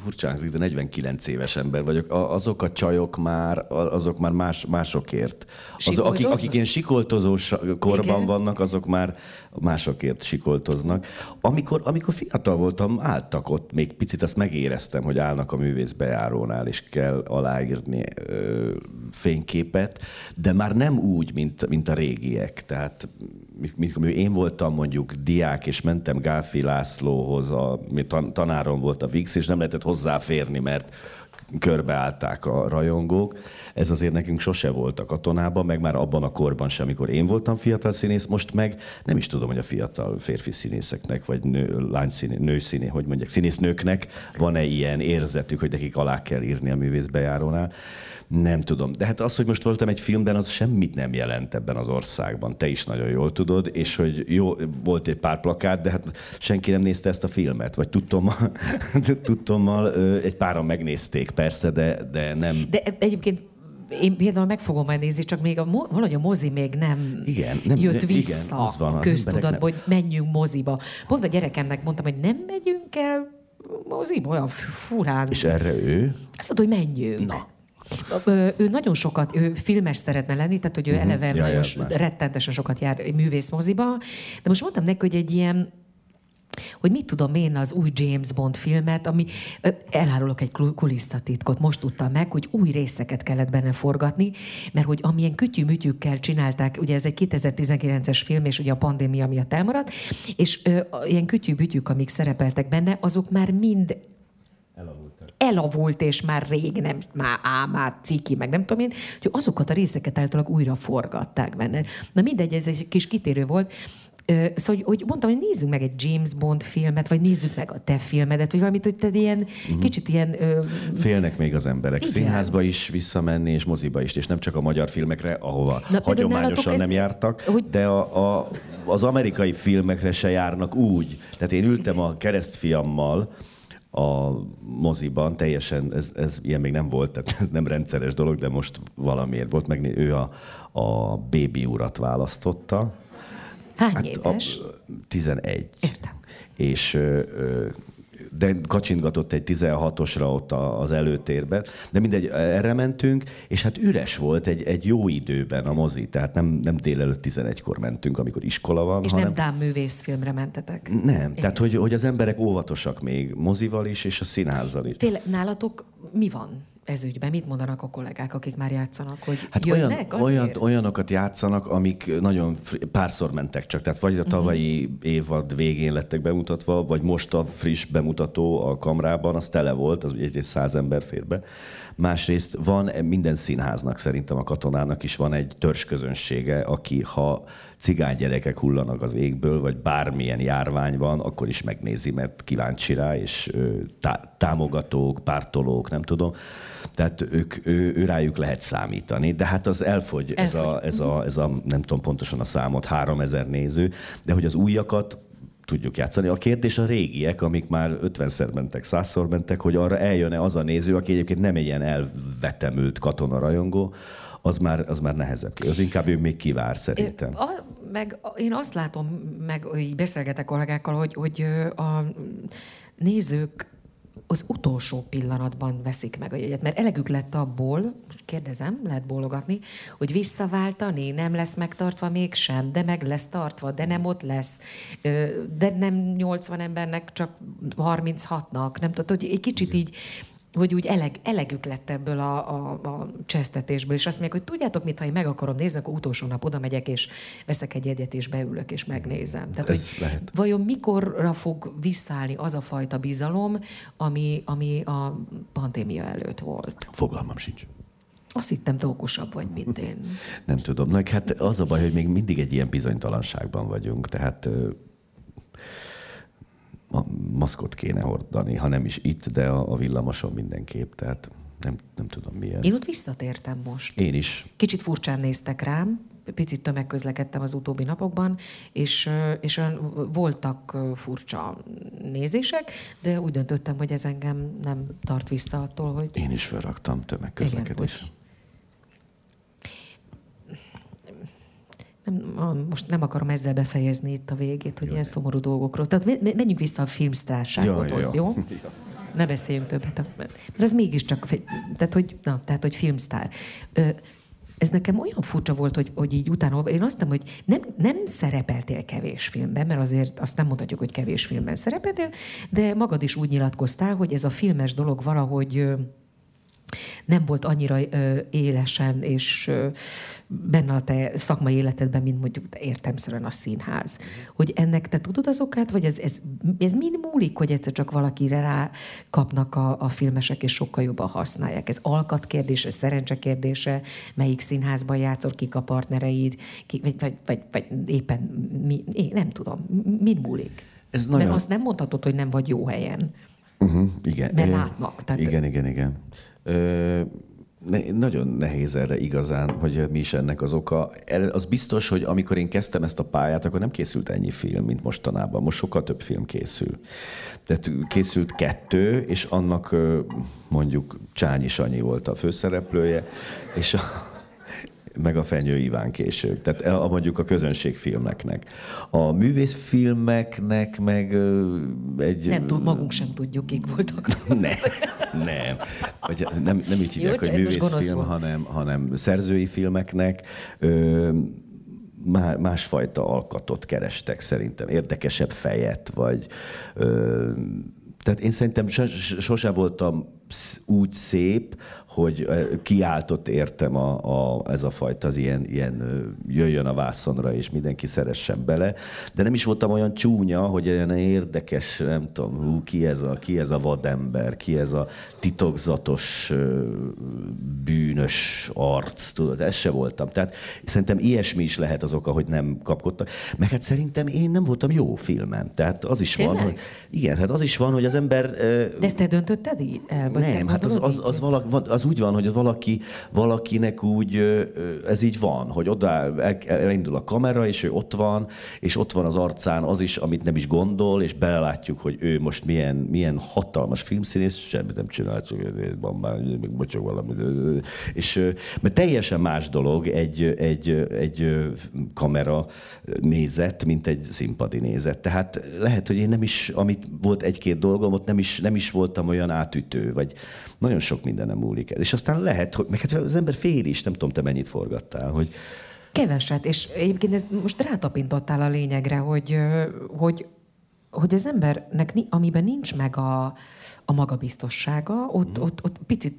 [SPEAKER 2] furcsán hangzik, de 49 éves ember vagyok. A- Azok a csajok már, azok már más, másokért. Az, akik, akik ilyen sikoltozó korban
[SPEAKER 1] Igen.
[SPEAKER 2] vannak, azok már másokért sikoltoznak. Amikor, amikor fiatal voltam, álltak ott, még picit azt megéreztem, hogy állnak a művész bejárónál, és kell aláírni ö, fényképet, de már nem úgy, mint, mint a régiek. Tehát amikor én voltam mondjuk diák, és mentem Gálfi Lászlóhoz, a, tanárom volt a VIX, és nem lehetett hozzáférni, mert körbeállták a rajongók. Ez azért nekünk sose volt a katonában, meg már abban a korban sem, amikor én voltam fiatal színész, most meg nem is tudom, hogy a fiatal férfi színészeknek, vagy nő, lány színé, nő színé, hogy mondják, színésznőknek van-e ilyen érzetük, hogy nekik alá kell írni a művészbejárónál. Nem tudom. De hát az, hogy most voltam egy filmben, az semmit nem jelent ebben az országban. Te is nagyon jól tudod, és hogy jó, volt egy pár plakát, de hát senki nem nézte ezt a filmet. Vagy tudtommal, tudtommal egy páran megnézték, persze, de, de nem...
[SPEAKER 1] De egyébként én például meg fogom majd nézni, csak még a, valahogy a mozi még nem,
[SPEAKER 2] Igen, nem-
[SPEAKER 1] jött
[SPEAKER 2] ne- igen,
[SPEAKER 1] vissza
[SPEAKER 2] az van, az
[SPEAKER 1] köztudatba, hogy menjünk moziba. Pont a gyerekemnek mondtam, hogy nem megyünk el moziba, olyan furán.
[SPEAKER 2] És erre ő?
[SPEAKER 1] Azt mondta, hogy menjünk. Na. Ő nagyon sokat, ő filmes szeretne lenni, tehát hogy ő uh-huh. eleve
[SPEAKER 2] Ja,
[SPEAKER 1] nagyon
[SPEAKER 2] ja,
[SPEAKER 1] rettentesen sokat jár művészmoziba, de most mondtam neki, hogy egy ilyen hogy mit tudom én az új James Bond filmet, ami elárulok egy kul- kulisszatitkot, most tudtam meg, hogy új részeket kellett benne forgatni, mert hogy amilyen kütyű-mütyükkel csinálták, ugye ez egy 2019-es film, és ugye a pandémia miatt elmaradt, és ö, ilyen kütyű-mütyük, amik szerepeltek benne, azok már mind elavult, és már rég nem, már á, már ciki, meg nem tudom én, hogy azokat a részeket általában újra forgatták benne. Na mindegy, ez egy kis kitérő volt. Szóval, hogy, hogy mondtam, hogy nézzük meg egy James Bond filmet, vagy nézzük meg a te filmedet, vagy valamit, hogy te ilyen, uh-huh. kicsit ilyen... Ö,
[SPEAKER 2] Félnek még az emberek
[SPEAKER 1] Igen.
[SPEAKER 2] színházba is visszamenni, és moziba is, és nem csak a magyar filmekre, ahova
[SPEAKER 1] Na,
[SPEAKER 2] hagyományosan nem
[SPEAKER 1] ez-
[SPEAKER 2] jártak,
[SPEAKER 1] hogy-
[SPEAKER 2] de a, a, az amerikai filmekre se járnak úgy. Tehát én ültem a keresztfiammal a moziban, teljesen, ez, ez ilyen még nem volt, tehát ez nem rendszeres dolog, de most valamiért volt, meg ő a, a Baby urat választotta.
[SPEAKER 1] hány
[SPEAKER 2] Hát
[SPEAKER 1] éves?
[SPEAKER 2] A, 11.
[SPEAKER 1] Értem.
[SPEAKER 2] És ö, ö, de kacsintgatott egy 16-osra ott az előtérben. De mindegy, erre mentünk, és hát üres volt egy, egy jó időben a mozi. Tehát nem, nem délelőtt 11-kor mentünk, amikor iskola van,
[SPEAKER 1] És
[SPEAKER 2] hanem...
[SPEAKER 1] nem dám művészfilmre mentetek.
[SPEAKER 2] Nem, tehát hogy, hogy az emberek óvatosak még mozival is, és a színházzal is.
[SPEAKER 1] Tényleg, nálatok mi van ez ügyben? Mit mondanak a kollégák, akik már játszanak, hogy
[SPEAKER 2] Hát
[SPEAKER 1] jönnek
[SPEAKER 2] olyan, olyan,
[SPEAKER 1] azért?
[SPEAKER 2] olyanokat játszanak, amik nagyon fri- párszor mentek csak. Tehát vagy a
[SPEAKER 1] Mhm.
[SPEAKER 2] tavalyi uh-huh. évad végén lettek bemutatva, vagy most a friss bemutató a kamrában, az tele volt, az egy, egy száz ember fér be. Másrészt van minden színháznak, szerintem a katonának is van egy törzsközönsége, aki ha cigány gyerekek hullanak az égből, vagy bármilyen járvány van, akkor is megnézi, mert kíváncsi rá, és tá- támogatók, pártolók, nem tudom. Tehát ők, ő, ő rájuk lehet számítani, de hát az elfogy, Ez, a,
[SPEAKER 1] Elfogy.
[SPEAKER 2] ez, a, ez a, nem tudom pontosan a számot, 3000 néző, de hogy az újakat tudjuk játszani. A kérdés a régiek, amik már 50-szer mentek, 100-szor mentek, hogy arra eljön-e az a néző, aki egyébként nem egy ilyen elvetemült katonarajongó, az már, az már nehezebb. Az inkább ő még kivár szerintem.
[SPEAKER 1] A, meg én azt látom, meg így beszélgetek kollégákkal, hogy, hogy a nézők az utolsó pillanatban veszik meg a jegyet, mert elegük lett abból, most kérdezem, lehet bólogatni, hogy visszaváltani, nem lesz megtartva mégsem, de meg lesz tartva, de nem ott lesz, de nem 80 embernek, csak 36-nak, nem tudod, hogy egy kicsit így hogy úgy eleg, elegük lett ebből a, a, a csesztetésből, és azt mondják, hogy tudjátok mit, ha én meg akarom nézni, akkor utolsó nap oda megyek, és veszek egy egyet, és beülök, és megnézem. Tehát, Ez hogy lehet. vajon mikorra fog visszállni az a fajta bizalom, ami, ami a pandémia előtt volt?
[SPEAKER 2] Fogalmam sincs.
[SPEAKER 1] Azt hittem, te okosabb vagy, mint én.
[SPEAKER 2] Nem tudom. Na, hát az a baj, hogy még mindig egy ilyen bizonytalanságban vagyunk. Tehát a maszkot kéne hordani, ha nem is itt, de a, a villamoson mindenképp. Tehát nem, nem tudom miért.
[SPEAKER 1] Én ott visszatértem most.
[SPEAKER 2] Én is.
[SPEAKER 1] Kicsit furcsán néztek rám, picit tömegközlekedtem az utóbbi napokban, és, és voltak furcsa nézések, de úgy döntöttem, hogy ez engem nem tart vissza attól, hogy...
[SPEAKER 2] Én is felraktam tömegközlekedés. Igen, hogy
[SPEAKER 1] nem, most nem akarom ezzel befejezni itt a végét, hogy jó, ilyen szomorú dolgokról. Tehát menjünk vissza a filmsztárságodhoz, jó? jó? Ne beszéljünk többet. Mert ez mégiscsak, tehát hogy, na, tehát, hogy filmsztár. Ez nekem olyan furcsa volt, hogy, hogy így utána, én azt mondtam, hogy nem, nem szerepeltél kevés filmben, mert azért azt nem mondhatjuk, hogy kevés filmben szerepeltél, de magad is úgy nyilatkoztál, hogy ez a filmes dolog valahogy nem volt annyira ö, élesen és ö, benne a te szakmai életedben, mint mondjuk értemszerűen a színház. Hogy ennek te tudod az okát, vagy ez, ez, ez mind múlik, hogy egyszer csak valakire rá kapnak a, a filmesek, és sokkal jobban használják. Ez alkat kérdése, szerencse kérdése, melyik színházban játszol, kik a partnereid, ki, vagy, vagy, vagy, vagy éppen, mi, én nem tudom, mind múlik. Ez nagyon... Mert azt nem mondhatod, hogy nem vagy jó helyen.
[SPEAKER 2] Uh-huh, igen.
[SPEAKER 1] Mert látnak.
[SPEAKER 2] Tehát... Igen, igen, igen. Ne, nagyon nehéz erre igazán, hogy mi is ennek az oka. Az biztos, hogy amikor én kezdtem ezt a pályát, akkor nem készült ennyi film, mint mostanában. Most sokkal több film készül. Tehát készült kettő, és annak mondjuk Csányi Sanyi volt a főszereplője, és a, meg a Fenyő Iván később. Tehát a, mondjuk a közönségfilmeknek. A művészfilmeknek meg egy...
[SPEAKER 1] Nem tud, magunk sem tudjuk, kik voltak.
[SPEAKER 2] nem, nem. Vagy nem, nem így hívják, Jó, hogy művészfilm, hanem, hanem szerzői filmeknek. Ö, másfajta alkatot kerestek szerintem, érdekesebb fejet, vagy ö, tehát én szerintem sosem voltam úgy szép, hogy kiáltott értem a, a, ez a fajta, az ilyen, ilyen jöjjön a vászonra, és mindenki szeressen bele. De nem is voltam olyan csúnya, hogy olyan érdekes, nem tudom, hú, ki ez a, ki ez a vadember, ki ez a titokzatos, bűnös arc, tudod, ez se voltam. Tehát szerintem ilyesmi is lehet az oka, hogy nem kapkodtak. Meg hát szerintem én nem voltam jó filmen. Tehát az is Tényleg? van, hogy igen, hát az is van, hogy az ember...
[SPEAKER 1] De ezt te döntötted el?
[SPEAKER 2] Nem, hát az, az, az, valaki, az úgy van, hogy az valaki, valakinek úgy, ez így van, hogy oda elindul a kamera, és ő ott van, és ott van az arcán az is, amit nem is gondol, és belelátjuk, hogy ő most milyen, milyen hatalmas filmszínész, semmit nem csinál, csak van már, még bocsog valami. És, mert teljesen más dolog egy, egy, egy kamera nézet, mint egy színpadi nézet. Tehát lehet, hogy én nem is, amit volt egy-két dolgom, ott nem is, nem is voltam olyan átütő, vagy nagyon sok mindenem múlik el. És aztán lehet, hogy meg hát az ember fél is, nem tudom, te mennyit forgattál, hogy
[SPEAKER 1] Keveset, és egyébként ez most rátapintottál a lényegre, hogy, hogy, hogy az embernek, amiben nincs meg a, a magabiztossága, ott, mm. ott, ott picit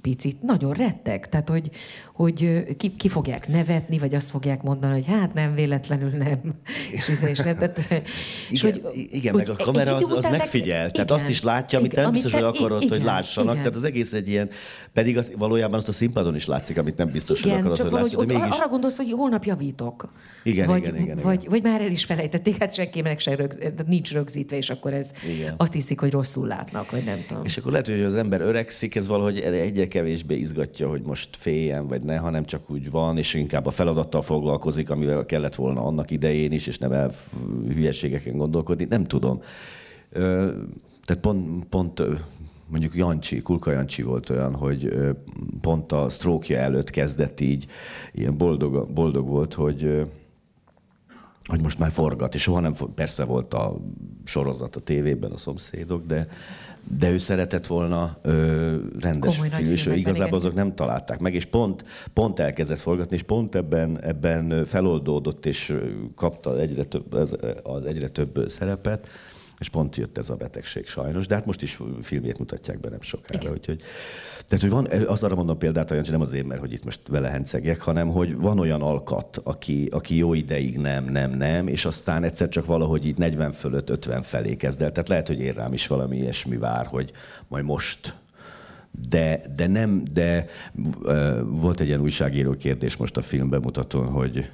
[SPEAKER 1] picit nagyon retteg. Tehát, hogy, hogy ki, ki fogják nevetni, vagy azt fogják mondani, hogy hát nem, véletlenül nem. És, ez is nem. Tehát,
[SPEAKER 2] igen, és hogy, igen hogy meg a kamera az, az megfigyel. Meg, tehát igen, azt is látja, amit nem biztos, hogy akarod, igen, hogy lássanak. Igen. Tehát az egész egy ilyen, pedig az, valójában azt a színpadon is látszik, amit nem biztos, igen, hogy akarod, csak hogy lássad.
[SPEAKER 1] Mégis... Arra gondolsz, hogy holnap javítok.
[SPEAKER 2] Igen,
[SPEAKER 1] vagy,
[SPEAKER 2] igen, igen,
[SPEAKER 1] vagy,
[SPEAKER 2] igen.
[SPEAKER 1] vagy már el is felejtették, hát senkinek se rögz, nincs rögzítve, és akkor ez igen. azt hiszik, hogy rosszul látnak, vagy nem tudom.
[SPEAKER 2] És akkor lehet, hogy az ember öregszik, ez valahogy egyre többé-kevésbé izgatja, hogy most féljen, vagy ne, hanem csak úgy van, és inkább a feladattal foglalkozik, amivel kellett volna annak idején is, és nem el hülyeségeken gondolkodni. Nem tudom. Tehát pont, pont mondjuk Jancsi, Kulka Jancsi volt olyan, hogy pont a sztrókja előtt kezdett így, ilyen boldog, boldog volt, hogy hogy most már forgat, és soha nem, persze volt a sorozat a tévében, a szomszédok, de, de ő szeretett volna ö, rendes film, és igazából
[SPEAKER 1] igen.
[SPEAKER 2] azok nem találták meg, és pont, pont elkezdett forgatni, és pont ebben, ebben feloldódott, és kapta egyre több, az, az egyre több szerepet, és pont jött ez a betegség sajnos, de hát most is filmét mutatják be nem sokára.
[SPEAKER 1] Igen.
[SPEAKER 2] Úgyhogy, tehát, hogy van, azt arra mondom példát, hogy nem azért, mert hogy itt most vele hencegjek, hanem hogy van olyan alkat, aki, aki jó ideig nem, nem, nem, és aztán egyszer csak valahogy itt 40 fölött 50 felé kezd el. Tehát lehet, hogy ér rám is valami ilyesmi vár, hogy majd most de, de nem, de ö, volt egy ilyen újságíró kérdés most a film bemutatón, hogy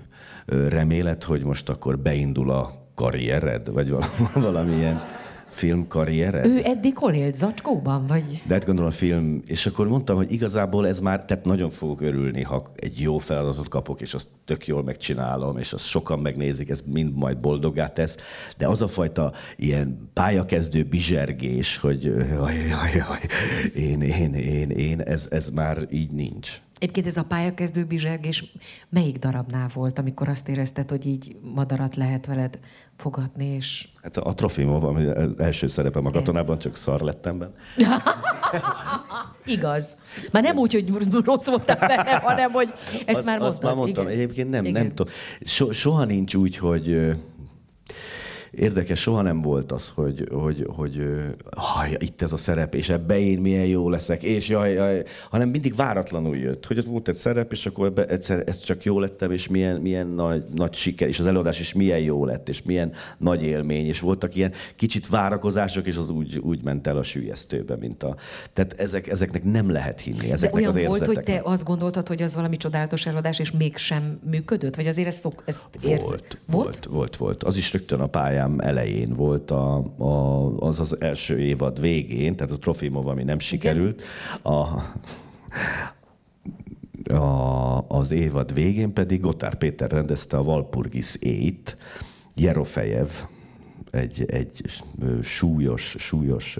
[SPEAKER 2] ö, reméled, hogy most akkor beindul a karriered, vagy val- valamilyen filmkarriered?
[SPEAKER 1] Ő eddig hol élt? Zacskóban? Vagy?
[SPEAKER 2] De hát gondolom a film, és akkor mondtam, hogy igazából ez már, tehát nagyon fogok örülni, ha egy jó feladatot kapok, és azt tök jól megcsinálom, és azt sokan megnézik, ez mind majd boldogá tesz, de az a fajta ilyen pályakezdő bizsergés, hogy jaj, jaj, jaj, én, én, én, én, ez, ez már így nincs.
[SPEAKER 1] Egyébként ez a pályakezdő bizsergés melyik darabnál volt, amikor azt érezted, hogy így madarat lehet veled fogatni, és
[SPEAKER 2] Hát a Trofimov, ami az első szerepem a katonában, csak szar lettem benne.
[SPEAKER 1] igaz. Már nem úgy, hogy rossz voltál benne, hanem hogy ezt
[SPEAKER 2] azt,
[SPEAKER 1] már mondtad.
[SPEAKER 2] Azt már mondtam.
[SPEAKER 1] Igen.
[SPEAKER 2] Egyébként nem,
[SPEAKER 1] Igen.
[SPEAKER 2] nem tudom. So, soha nincs úgy, hogy érdekes, soha nem volt az, hogy, hogy, hogy haj, itt ez a szerep, és ebbe én milyen jó leszek, és jaj, jaj, hanem mindig váratlanul jött, hogy ott volt egy szerep, és akkor ebbe egyszer ez csak jó lettem, és milyen, milyen nagy, nagy siker, és az előadás is milyen jó lett, és milyen nagy élmény, és voltak ilyen kicsit várakozások, és az úgy, úgy ment el a sülyeztőbe, mint a... Tehát ezek, ezeknek nem lehet hinni,
[SPEAKER 1] De
[SPEAKER 2] ezeknek
[SPEAKER 1] olyan
[SPEAKER 2] az
[SPEAKER 1] volt, hogy te
[SPEAKER 2] érzeteknek.
[SPEAKER 1] azt gondoltad, hogy az valami csodálatos előadás, és mégsem működött? Vagy azért ezt, szok, ezt érzed?
[SPEAKER 2] Volt, volt, volt, volt. Az is rögtön a pályám elején volt, a, a, az az első évad végén, tehát a Trofimov, ami nem sikerült. A, a, az évad végén pedig Gotár Péter rendezte a Valpurgis 8, Jerofejev, egy, egy súlyos, súlyos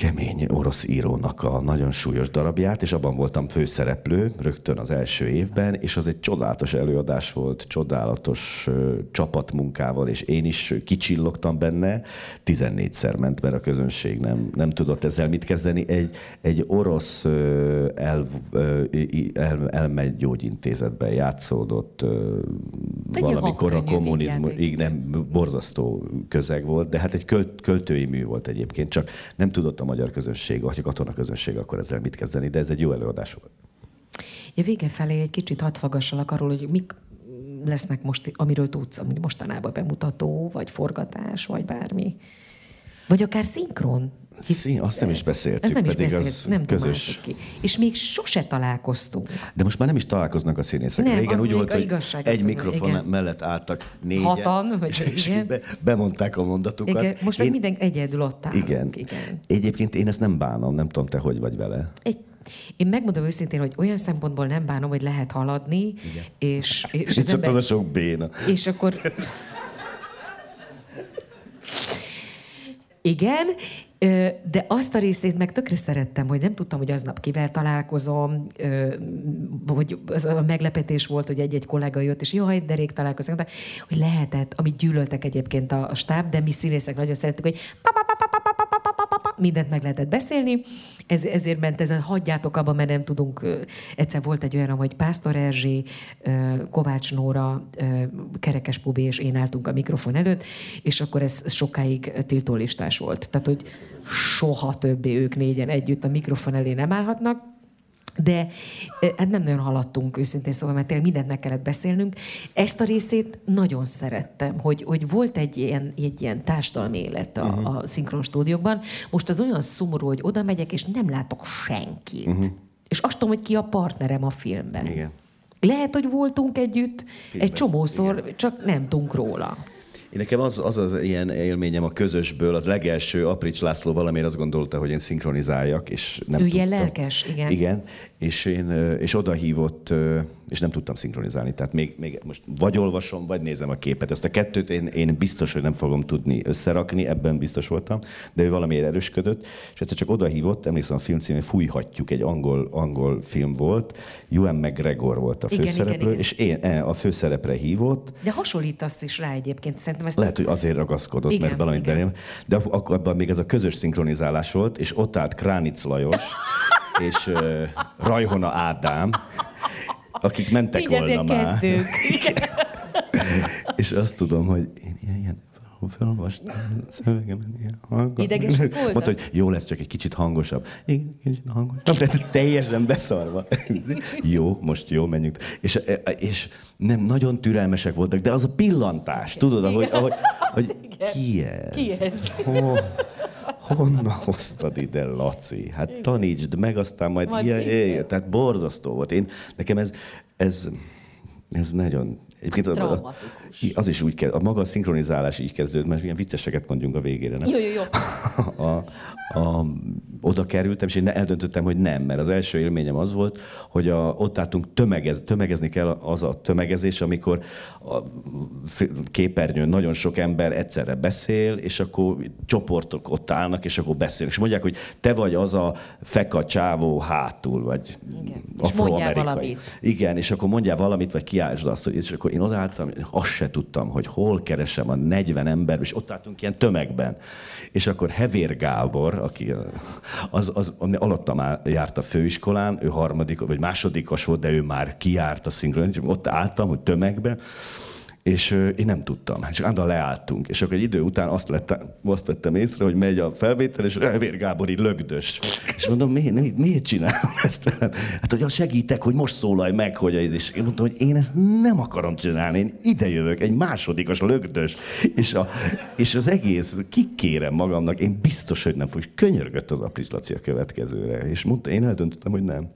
[SPEAKER 2] kemény orosz írónak a nagyon súlyos darabját, és abban voltam főszereplő rögtön az első évben, és az egy csodálatos előadás volt, csodálatos ö, csapatmunkával, és én is kicsillogtam benne. 14-szer ment, mert a közönség nem, nem tudott ezzel mit kezdeni. Egy, egy orosz ö, el, ö, el, elmegy gyógyintézetben játszódott ö,
[SPEAKER 1] Egy
[SPEAKER 2] valamikor a kommunizmus, igen, nem, borzasztó közeg volt, de hát egy költ, költői mű volt egyébként, csak nem tudott a magyar közönség, vagy a katona közönség akkor ezzel mit kezdeni, de ez egy jó előadás volt.
[SPEAKER 1] Ja, vége felé egy kicsit hadd fagassalak arról, hogy mik lesznek most, amiről tudsz, ami mostanában bemutató, vagy forgatás, vagy bármi. Vagy akár szinkron.
[SPEAKER 2] Szín, azt nem is beszéltük,
[SPEAKER 1] Ez nem is
[SPEAKER 2] pedig
[SPEAKER 1] beszélt,
[SPEAKER 2] az
[SPEAKER 1] nem
[SPEAKER 2] közös.
[SPEAKER 1] ki. És még sose találkoztunk.
[SPEAKER 2] De most már nem is találkoznak a színészek.
[SPEAKER 1] Nem,
[SPEAKER 2] Régen úgy volt, hogy egy mikrofon
[SPEAKER 1] igen.
[SPEAKER 2] mellett álltak négyen,
[SPEAKER 1] Hatan, vagy
[SPEAKER 2] és,
[SPEAKER 1] igen.
[SPEAKER 2] be, bemondták a mondatukat.
[SPEAKER 1] Igen, most meg minden egyedül ott állunk.
[SPEAKER 2] igen.
[SPEAKER 1] igen.
[SPEAKER 2] Egyébként én ezt nem bánom, nem tudom, te hogy vagy vele.
[SPEAKER 1] Egy, én megmondom őszintén, hogy olyan szempontból nem bánom, hogy lehet haladni, Igen. és, és,
[SPEAKER 2] És
[SPEAKER 1] az ember-
[SPEAKER 2] az a sok béna.
[SPEAKER 1] És akkor... Igen, de azt a részét meg tökre szerettem, hogy nem tudtam, hogy aznap kivel találkozom, hogy az a meglepetés volt, hogy egy-egy kollega jött, és jaj, de rég találkozunk, de hogy lehetett, amit gyűlöltek egyébként a stáb, de mi színészek nagyon szerettük, hogy mindent meg lehetett beszélni, ez, ezért ment ez a hagyjátok abba, mert nem tudunk. Egyszer volt egy olyan, hogy Pásztor Erzsé, Kovács Nóra, Kerekes Pubi és én álltunk a mikrofon előtt, és akkor ez sokáig tiltólistás volt. Tehát, hogy soha többé ők négyen együtt a mikrofon elé nem állhatnak, de hát nem nagyon haladtunk őszintén szóval, mert tényleg mindent meg kellett beszélnünk. Ezt a részét nagyon szerettem, hogy, hogy volt egy ilyen, egy ilyen társadalmi élet a, uh-huh. a szinkron stúdiókban. Most az olyan szomorú, hogy oda megyek, és nem látok senkit. Uh-huh. És azt tudom, hogy ki a partnerem a filmben.
[SPEAKER 2] Igen.
[SPEAKER 1] Lehet, hogy voltunk együtt
[SPEAKER 2] Filmben,
[SPEAKER 1] egy csomószor, csak nem tudunk róla.
[SPEAKER 2] Én nekem az, az az ilyen élményem a közösből, az legelső Aprics László valamiért azt gondolta, hogy én szinkronizáljak, és nem
[SPEAKER 1] Ő
[SPEAKER 2] tudtam.
[SPEAKER 1] ilyen lelkes, igen.
[SPEAKER 2] Igen, és, én, és oda hívott, és nem tudtam szinkronizálni. Tehát még, még most vagy olvasom, vagy nézem a képet. Ezt a kettőt én, én biztos, hogy nem fogom tudni összerakni, ebben biztos voltam, de ő valamiért erősködött, és egyszer csak oda hívott, emlékszem a film címén, Fújhatjuk, egy angol, angol film volt, Ewan McGregor volt a
[SPEAKER 1] Igen,
[SPEAKER 2] főszereplő,
[SPEAKER 1] igen, igen.
[SPEAKER 2] és én e, a főszerepre hívott,
[SPEAKER 1] De hasonlítasz is rá egyébként, szerintem ezt
[SPEAKER 2] lehet, hogy azért ragaszkodott,
[SPEAKER 1] Igen,
[SPEAKER 2] mert valami
[SPEAKER 1] igen.
[SPEAKER 2] belém. De ak- akkor abban még ez a közös szinkronizálás volt, és ott állt Kránic Lajos, és uh, Rajhona Ádám, akik mentek
[SPEAKER 1] Így
[SPEAKER 2] volna már.
[SPEAKER 1] kezdők.
[SPEAKER 2] És azt tudom, hogy én ilyen, ilyen fel- felolvastam a szövegemen, ilyen hangosan.
[SPEAKER 1] Idegesek voltak?
[SPEAKER 2] Mondta, hogy jó lesz, csak egy kicsit hangosabb. Igen, kicsit hangosabb. De teljesen beszarva. jó, most jó, menjünk. És, és nem, nagyon türelmesek voltak, de az a pillantás, tudod, ahogy, ahogy, hogy ki ez?
[SPEAKER 1] Ki ez?
[SPEAKER 2] Ho, honnan hoztad ide, Laci? Hát tanítsd meg, aztán majd,
[SPEAKER 1] Majd
[SPEAKER 2] ilyen,
[SPEAKER 1] igen.
[SPEAKER 2] ilyen, tehát borzasztó volt. Én, nekem ez, ez, ez nagyon... Egyébként a- az is úgy kezd, a maga a szinkronizálás így kezdődött, mert ilyen vicceseket mondjunk a végére, nem?
[SPEAKER 1] Jó, jó, jó.
[SPEAKER 2] a, a, oda kerültem, és én eldöntöttem, hogy nem, mert az első élményem az volt, hogy a, ott álltunk tömegez, tömegezni kell az a tömegezés, amikor a képernyőn nagyon sok ember egyszerre beszél, és akkor csoportok ott állnak, és akkor beszélnek. És mondják, hogy te vagy az a feka csávó hátul, vagy
[SPEAKER 1] Igen.
[SPEAKER 2] Afroamerikai. Igen, és akkor mondjál valamit, vagy kiáltsd azt, hogy- és akkor én odaálltam, azt se tudtam, hogy hol keresem a 40 ember, és ott álltunk ilyen tömegben. És akkor Hevér Gábor, aki az, az, ami alattam járt a főiskolán, ő harmadik, vagy másodikas volt, de ő már kiárt a szinkron, ott álltam, hogy tömegben, és én nem tudtam. És állandóan leálltunk. És akkor egy idő után azt, lettem, azt vettem észre, hogy megy a felvétel, és Hevér Gábor így lögdös. És mondom, miért, miért, miért csinálom ezt velem? Hát, hogy segítek, hogy most szólalj meg, hogy ez is. Én mondtam, hogy én ezt nem akarom csinálni, én ide jövök, egy másodikas lögdös. És, a, és az egész, kikérem magamnak, én biztos, hogy nem fog. És könyörgött az Apris Laci a következőre. És mondta, én eldöntöttem, hogy nem.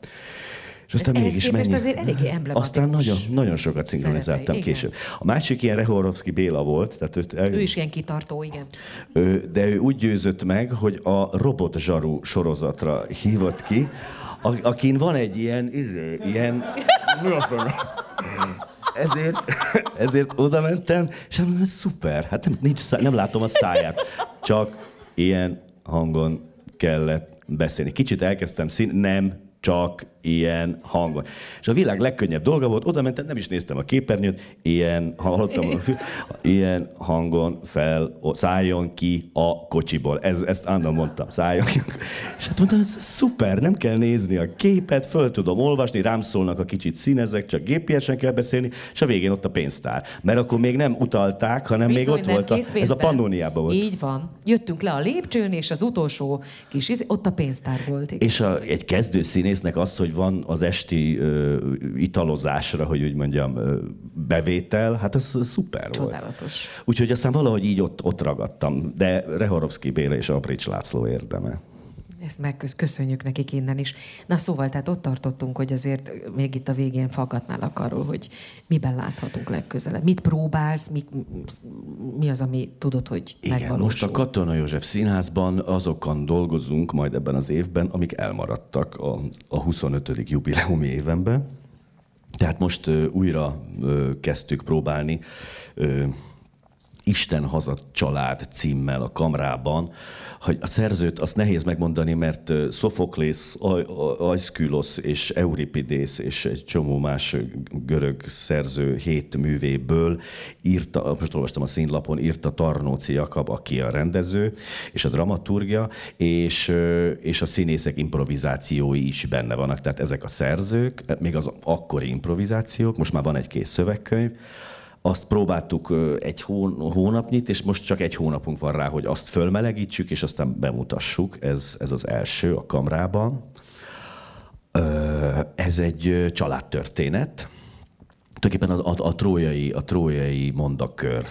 [SPEAKER 2] És aztán
[SPEAKER 1] Ehhez
[SPEAKER 2] mégis mennyi.
[SPEAKER 1] azért eléggé emblematikus
[SPEAKER 2] Aztán nagyon, nagyon sokat szinkronizáltam
[SPEAKER 1] szerepei,
[SPEAKER 2] később. A másik ilyen Rehorovski Béla volt, tehát őt el,
[SPEAKER 1] Ő is ilyen kitartó, igen.
[SPEAKER 2] ő, de ő úgy győzött meg, hogy a Robot Zsaru sorozatra hívott ki, a- akin van egy ilyen, izé, ilyen, ezért, ezért oda mentem, és mondom, ez szuper, hát nem, nincs szá, nem látom a száját, csak ilyen hangon kellett beszélni. Kicsit elkezdtem szín, nem csak ilyen hangon. És a világ legkönnyebb dolga volt, oda mentem, nem is néztem a képernyőt, ilyen, hallottam, ilyen hangon fel, szálljon ki a kocsiból. Ez, ezt állandóan mondtam, szálljon ki. És hát mondtam, ez szuper, nem kell nézni a képet, föl tudom olvasni, rám szólnak a kicsit színezek, csak gépiesen kell beszélni, és a végén ott a pénztár. Mert akkor még nem utalták, hanem még
[SPEAKER 1] Bizony,
[SPEAKER 2] ott
[SPEAKER 1] nem,
[SPEAKER 2] volt a, ez a. Pannoniában volt.
[SPEAKER 1] Így van. Jöttünk le a lépcsőn, és az utolsó kis, izé- ott a pénztár volt. Igen.
[SPEAKER 2] És a, egy kezdő színésznek azt, hogy van az esti ö, italozásra, hogy úgy mondjam, ö, bevétel, hát ez szuper volt.
[SPEAKER 1] Csodálatos.
[SPEAKER 2] Úgyhogy aztán valahogy így ott, ott ragadtam. De Rehorovszki Béla és Aprics László érdeme.
[SPEAKER 1] Ezt megköszönjük nekik innen is. Na szóval, tehát ott tartottunk, hogy azért még itt a végén faggatnálak arról, hogy miben láthatunk legközelebb. Mit próbálsz, mit, mi az, ami tudod, hogy
[SPEAKER 2] Igen,
[SPEAKER 1] megvalósul.
[SPEAKER 2] most a Katona József Színházban azokon dolgozunk majd ebben az évben, amik elmaradtak a, a 25. jubileumi évenben. Tehát most ö, újra ö, kezdtük próbálni ö, Isten haza család címmel a kamrában, hogy a szerzőt azt nehéz megmondani, mert ö, Sophoklész, Aj- Aj- Aeschylos és Euripidész és egy csomó más görög szerző hét művéből írta, most olvastam a színlapon, írta Tarnóci Jakab, aki a rendező, és a dramaturgia, és, és a színészek improvizációi is benne vannak, tehát ezek a szerzők, még az akkori improvizációk, most már van egy kész szövegkönyv, azt próbáltuk egy hón, hónapnyit, és most csak egy hónapunk van rá, hogy azt fölmelegítsük, és aztán bemutassuk. Ez, ez az első a kamrában. Ez egy családtörténet. Tulajdonképpen a, a, a, trójai, a trójai mondakör,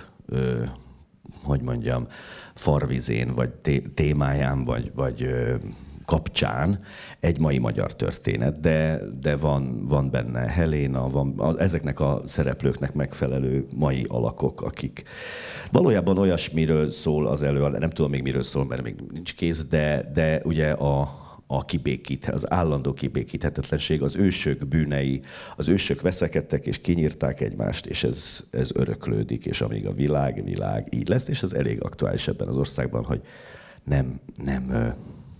[SPEAKER 2] hogy mondjam, farvizén, vagy té, témáján, vagy, vagy kapcsán egy mai magyar történet, de, de van, van benne Helena, van a, ezeknek a szereplőknek megfelelő mai alakok, akik valójában olyasmiről szól az előadás, nem tudom még miről szól, mert még nincs kész, de, de ugye a, a kibékít, az állandó kibékíthetetlenség, az ősök bűnei, az ősök veszekedtek és kinyírták egymást, és ez, ez öröklődik, és amíg a világ, világ így lesz, és ez elég aktuális ebben az országban, hogy nem, nem,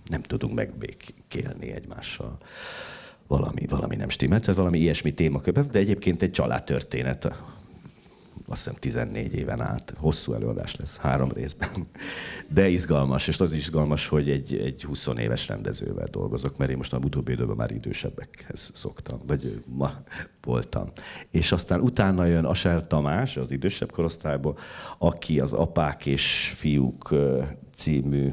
[SPEAKER 2] nem tudunk megbékélni egymással. Valami, valami nem stimmel, tehát valami ilyesmi témakörben, de egyébként egy családtörténet azt hiszem 14 éven át. Hosszú előadás lesz, három részben. De izgalmas, és az is izgalmas, hogy egy, egy 20 éves rendezővel dolgozok, mert én most a utóbbi időben már idősebbekhez szoktam, vagy ma voltam. És aztán utána jön Aser Tamás, az idősebb korosztályból, aki az Apák és Fiúk című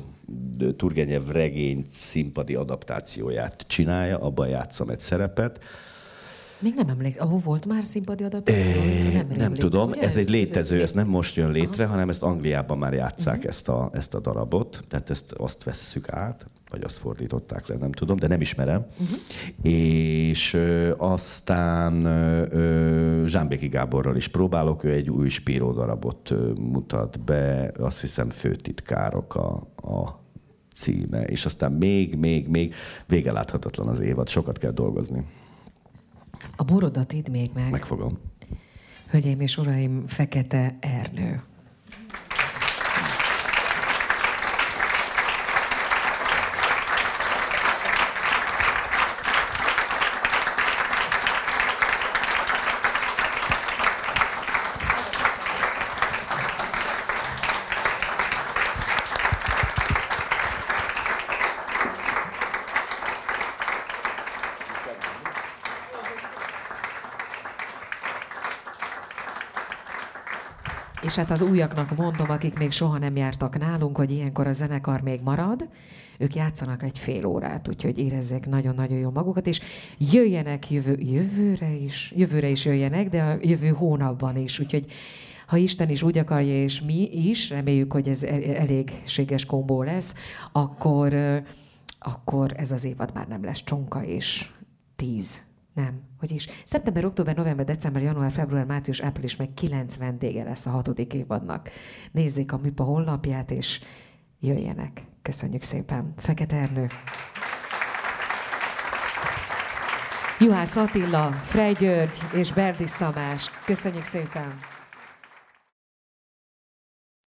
[SPEAKER 2] Turgenev regény színpadi adaptációját csinálja, abban játszom egy szerepet,
[SPEAKER 1] még nem emlék, ahol volt már színpadi adaptáció?
[SPEAKER 2] É, nem, nem tudom, ugye? ez, ez egy létező, ez, ez nem most jön létre, Aha. hanem ezt Angliában már játszák uh-huh. ezt, a, ezt a darabot, tehát ezt azt vesszük át, vagy azt fordították le, nem tudom, de nem ismerem. Uh-huh. És ö, aztán ö, Zsámbéki Gáborral is próbálok, ő egy új Spíró darabot ö, mutat be, azt hiszem főtitkárok a, a címe, és aztán még, még, még vége láthatatlan az évad, sokat kell dolgozni.
[SPEAKER 1] A borodat idd még meg.
[SPEAKER 2] Megfogom.
[SPEAKER 1] Hölgyeim és uraim, Fekete Ernő. És hát az újaknak mondom, akik még soha nem jártak nálunk, hogy ilyenkor a zenekar még marad, ők játszanak egy fél órát, úgyhogy érezzék nagyon-nagyon jól magukat, és jöjjenek jövő, jövőre is, jövőre is jöjjenek, de a jövő hónapban is, úgyhogy ha Isten is úgy akarja, és mi is, reméljük, hogy ez elégséges kombó lesz, akkor, akkor ez az évad már nem lesz csonka és tíz nem, hogy is. Szeptember, október, november, december, január, február, március, április, meg kilenc vendége lesz a hatodik évadnak. Nézzék a MIPA honlapját, és jöjjenek. Köszönjük szépen. Fekete Ernő. Juhász Attila, Frej György és Berdis Tamás. Köszönjük szépen.